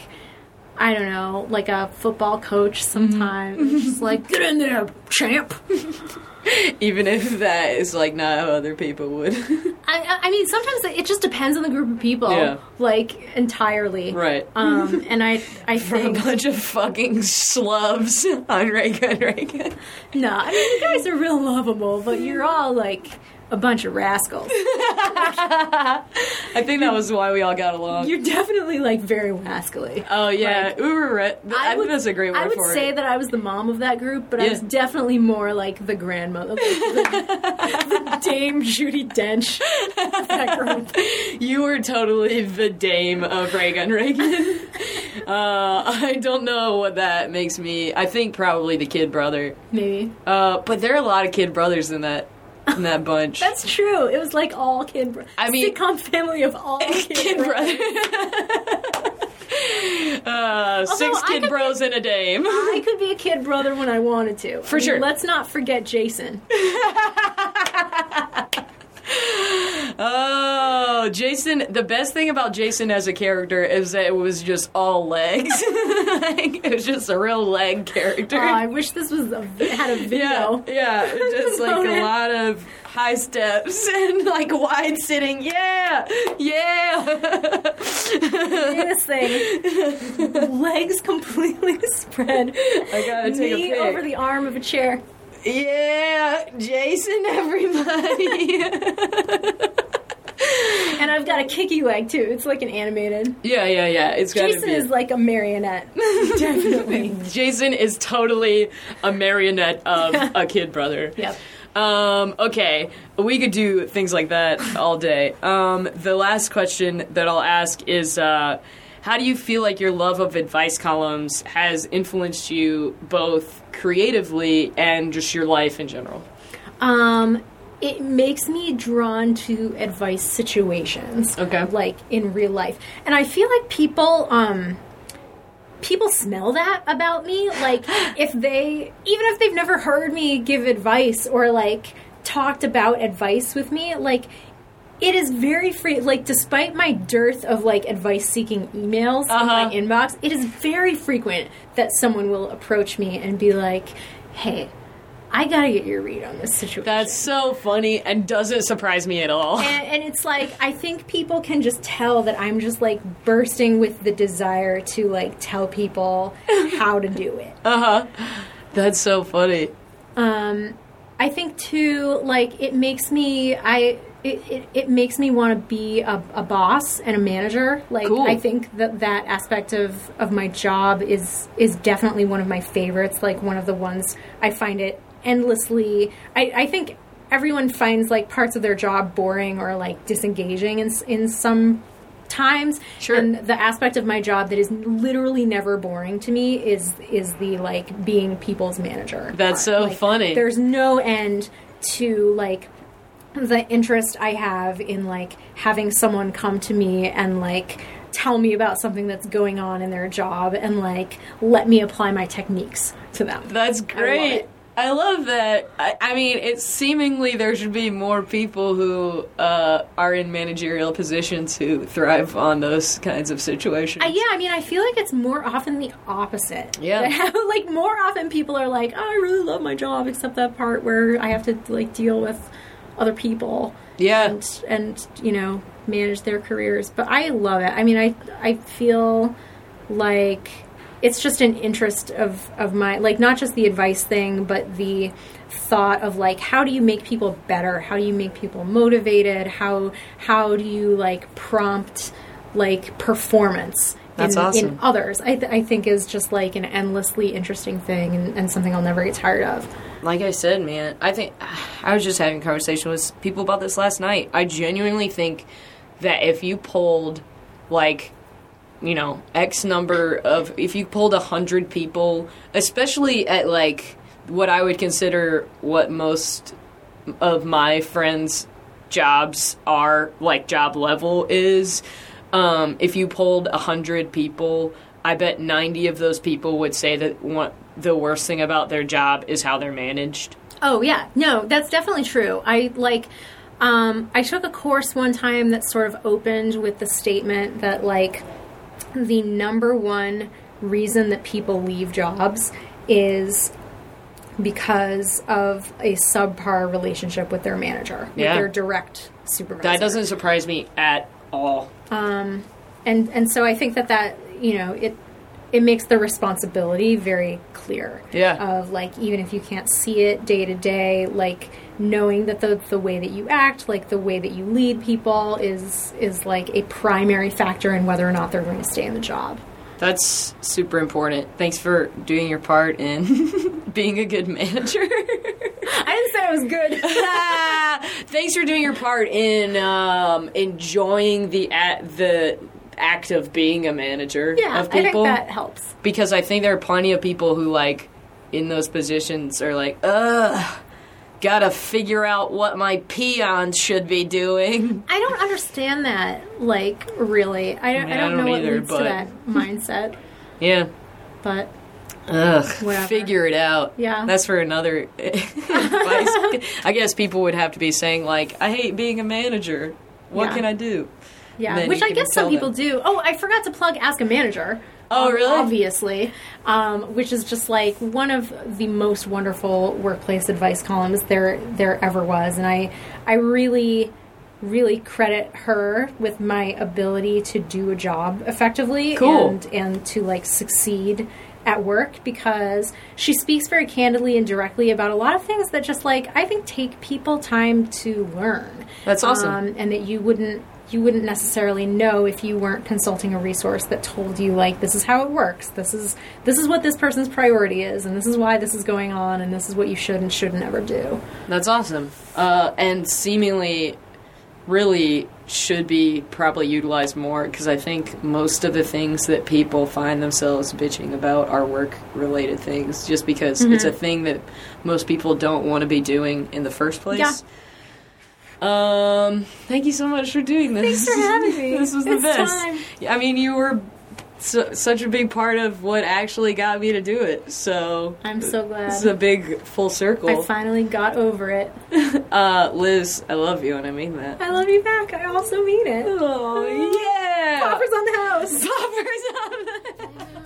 I don't know, like a football coach sometimes. just like, get in there, champ. Even if that is like not how other people would. I, I mean, sometimes it just depends on the group of people. Yeah. Like, entirely. right. Um, and I, I For a bunch of fucking slubs on Reagan Reagan. no, I mean, you guys are real lovable, but you're all like a bunch of rascals. I think that was why we all got along. You're definitely like very rascally. oh yeah, Like, Uber. Re- I, think that's a great word I would for say it. that I was the mom of that group, but I was definitely more like the grandmother, like the, the Dame Judi Dench of that group. You were totally the dame of Reagan Reagan. uh, I don't know what that makes me. I think probably the kid brother. Maybe Uh, but there are a lot of kid brothers in that in that bunch. that's true. It was like all kid. Bro- I mean- sitcom family of all kid, kid bro- brother. uh, six kid bros and a dame. I could be a kid brother when I wanted to. For I mean, sure. Let's not forget Jason. Oh, Jason! The best thing about Jason as a character is that it was just all legs. Like, it was just a real leg character. Oh, I wish this was a, had a yeah, video. yeah, just like a lot of high steps and like wide sitting. Yeah, yeah. this thing, legs completely spread. I gotta take a pic. over the arm of a chair. Yeah, Jason, everybody. And I've got a kicky leg too. It's like an animated. yeah, yeah, yeah. It's got Jason be. is like a marionette. Definitely. Jason is totally a marionette of a kid brother. Yep. Um, okay, we could do things like that all day. Um, the last question that I'll ask is uh, How do you feel like your love of advice columns has influenced you both creatively and just your life in general? Um, it makes me drawn to advice situations. Okay. Like in real life. And I feel like people, um, people smell that about me. Like if they, even if they've never heard me give advice or like talked about advice with me, like it is very free. Like despite my dearth of like advice seeking emails Uh-huh. in my inbox, it is very frequent that someone will approach me and be like, "Hey, I gotta get your read on this situation. That's so funny and doesn't surprise me at all. and, and it's like I think people can just tell that I'm just like bursting with the desire to like tell people how to do it. Uh huh. That's so funny. Um, I think too, like it makes me I. It, it, it makes me want to be a, a boss and a manager. Like Cool. I think that that aspect of, of my job is is definitely one of my favorites. Like one of the ones I find it endlessly. I, I think everyone finds like parts of their job boring or like disengaging in in some times. Sure. And the aspect of my job that is literally never boring to me is is the like being people's manager. That's part. so Like, funny. There's no end to like the interest I have in like having someone come to me and like tell me about something that's going on in their job and like let me apply my techniques to them. That's great. I love that. I, I mean, it's seemingly there should be more people who uh, are in managerial positions who thrive on those kinds of situations. Uh, yeah, I mean, I feel like it's more often the opposite. Yeah. like more often people are like, oh, "I really love my job," except that part where I have to like deal with other people. Yeah. and and you know manage their careers. But I love it. I mean, I I feel like it's just an interest of of my like not just the advice thing, but the thought of like how do you make people better? How do you make people motivated? How how do you like prompt like performance? In, awesome. in others, I, th- I think is just like an endlessly interesting thing and, and something I'll never get tired of. Like I said, man, I think I was just having a conversation with people about this last night. I genuinely think that if you pulled like you know x number of if you pulled a hundred people especially at like what i would consider what most of my friends jobs are like job level is um, if you polled a hundred people i bet 90 of those people would say that one, the worst thing about their job is how they're managed Oh yeah, no, that's definitely true. I like. Um, I took a course one time that sort of opened with the statement that like the number one reason that people leave jobs is because of a subpar relationship with their manager, with their direct supervisor. that doesn't surprise me at all Um, and and so I think that that you know it it makes the responsibility very clear. Yeah. Of like even if you can't see it day to day, like knowing that the the way that you act, like the way that you lead people, is is like a primary factor in whether or not they're going to stay in the job. That's super important. Thanks for doing your part in being a good manager. I didn't say it was good. Thanks for doing your part in um, enjoying the at the act of being a manager yeah, of people. Yeah, I think that helps. because I think there are plenty of people who like in those positions are like, ugh, gotta figure out what my peons should be doing. I don't understand that. Like really, I, don't mean, I don't I don't know either, what leads but- to that mindset. Yeah. But Ugh, Whatever. figure it out. Yeah. That's for another advice. I guess people would have to be saying, like, I hate being a manager. What Yeah. can I do? Yeah, which I guess some people them. do. Oh, I forgot to plug Ask a Manager. Oh, um, really? Obviously, um, which is just like one of the most wonderful workplace advice columns there there ever was, and I I really really credit her with my ability to do a job effectively Cool. and and to like succeed at work because she speaks very candidly and directly about a lot of things that just like I think take people time to learn. That's awesome. Um, and that you wouldn't you wouldn't necessarily know if you weren't consulting a resource that told you like this is how it works. This is this is what this person's priority is and this is why this is going on and this is what you should and should never do. That's awesome. Uh, and seemingly really should be probably utilized more because I think most of the things that people find themselves bitching about are work related things just because it's Mm-hmm. a thing that most people don't want to be doing in the first place. Um, thank you so much for doing this. Thanks for having me. this was the It's best. time. I mean, you were su- such a big part of what actually got me to do it. So I'm so glad. This is a big full circle. I finally got over it. Uh, Liz, I love you, and I mean that. I love you back. I also mean it. Oh yeah! Poppers on the house. Poppers on the-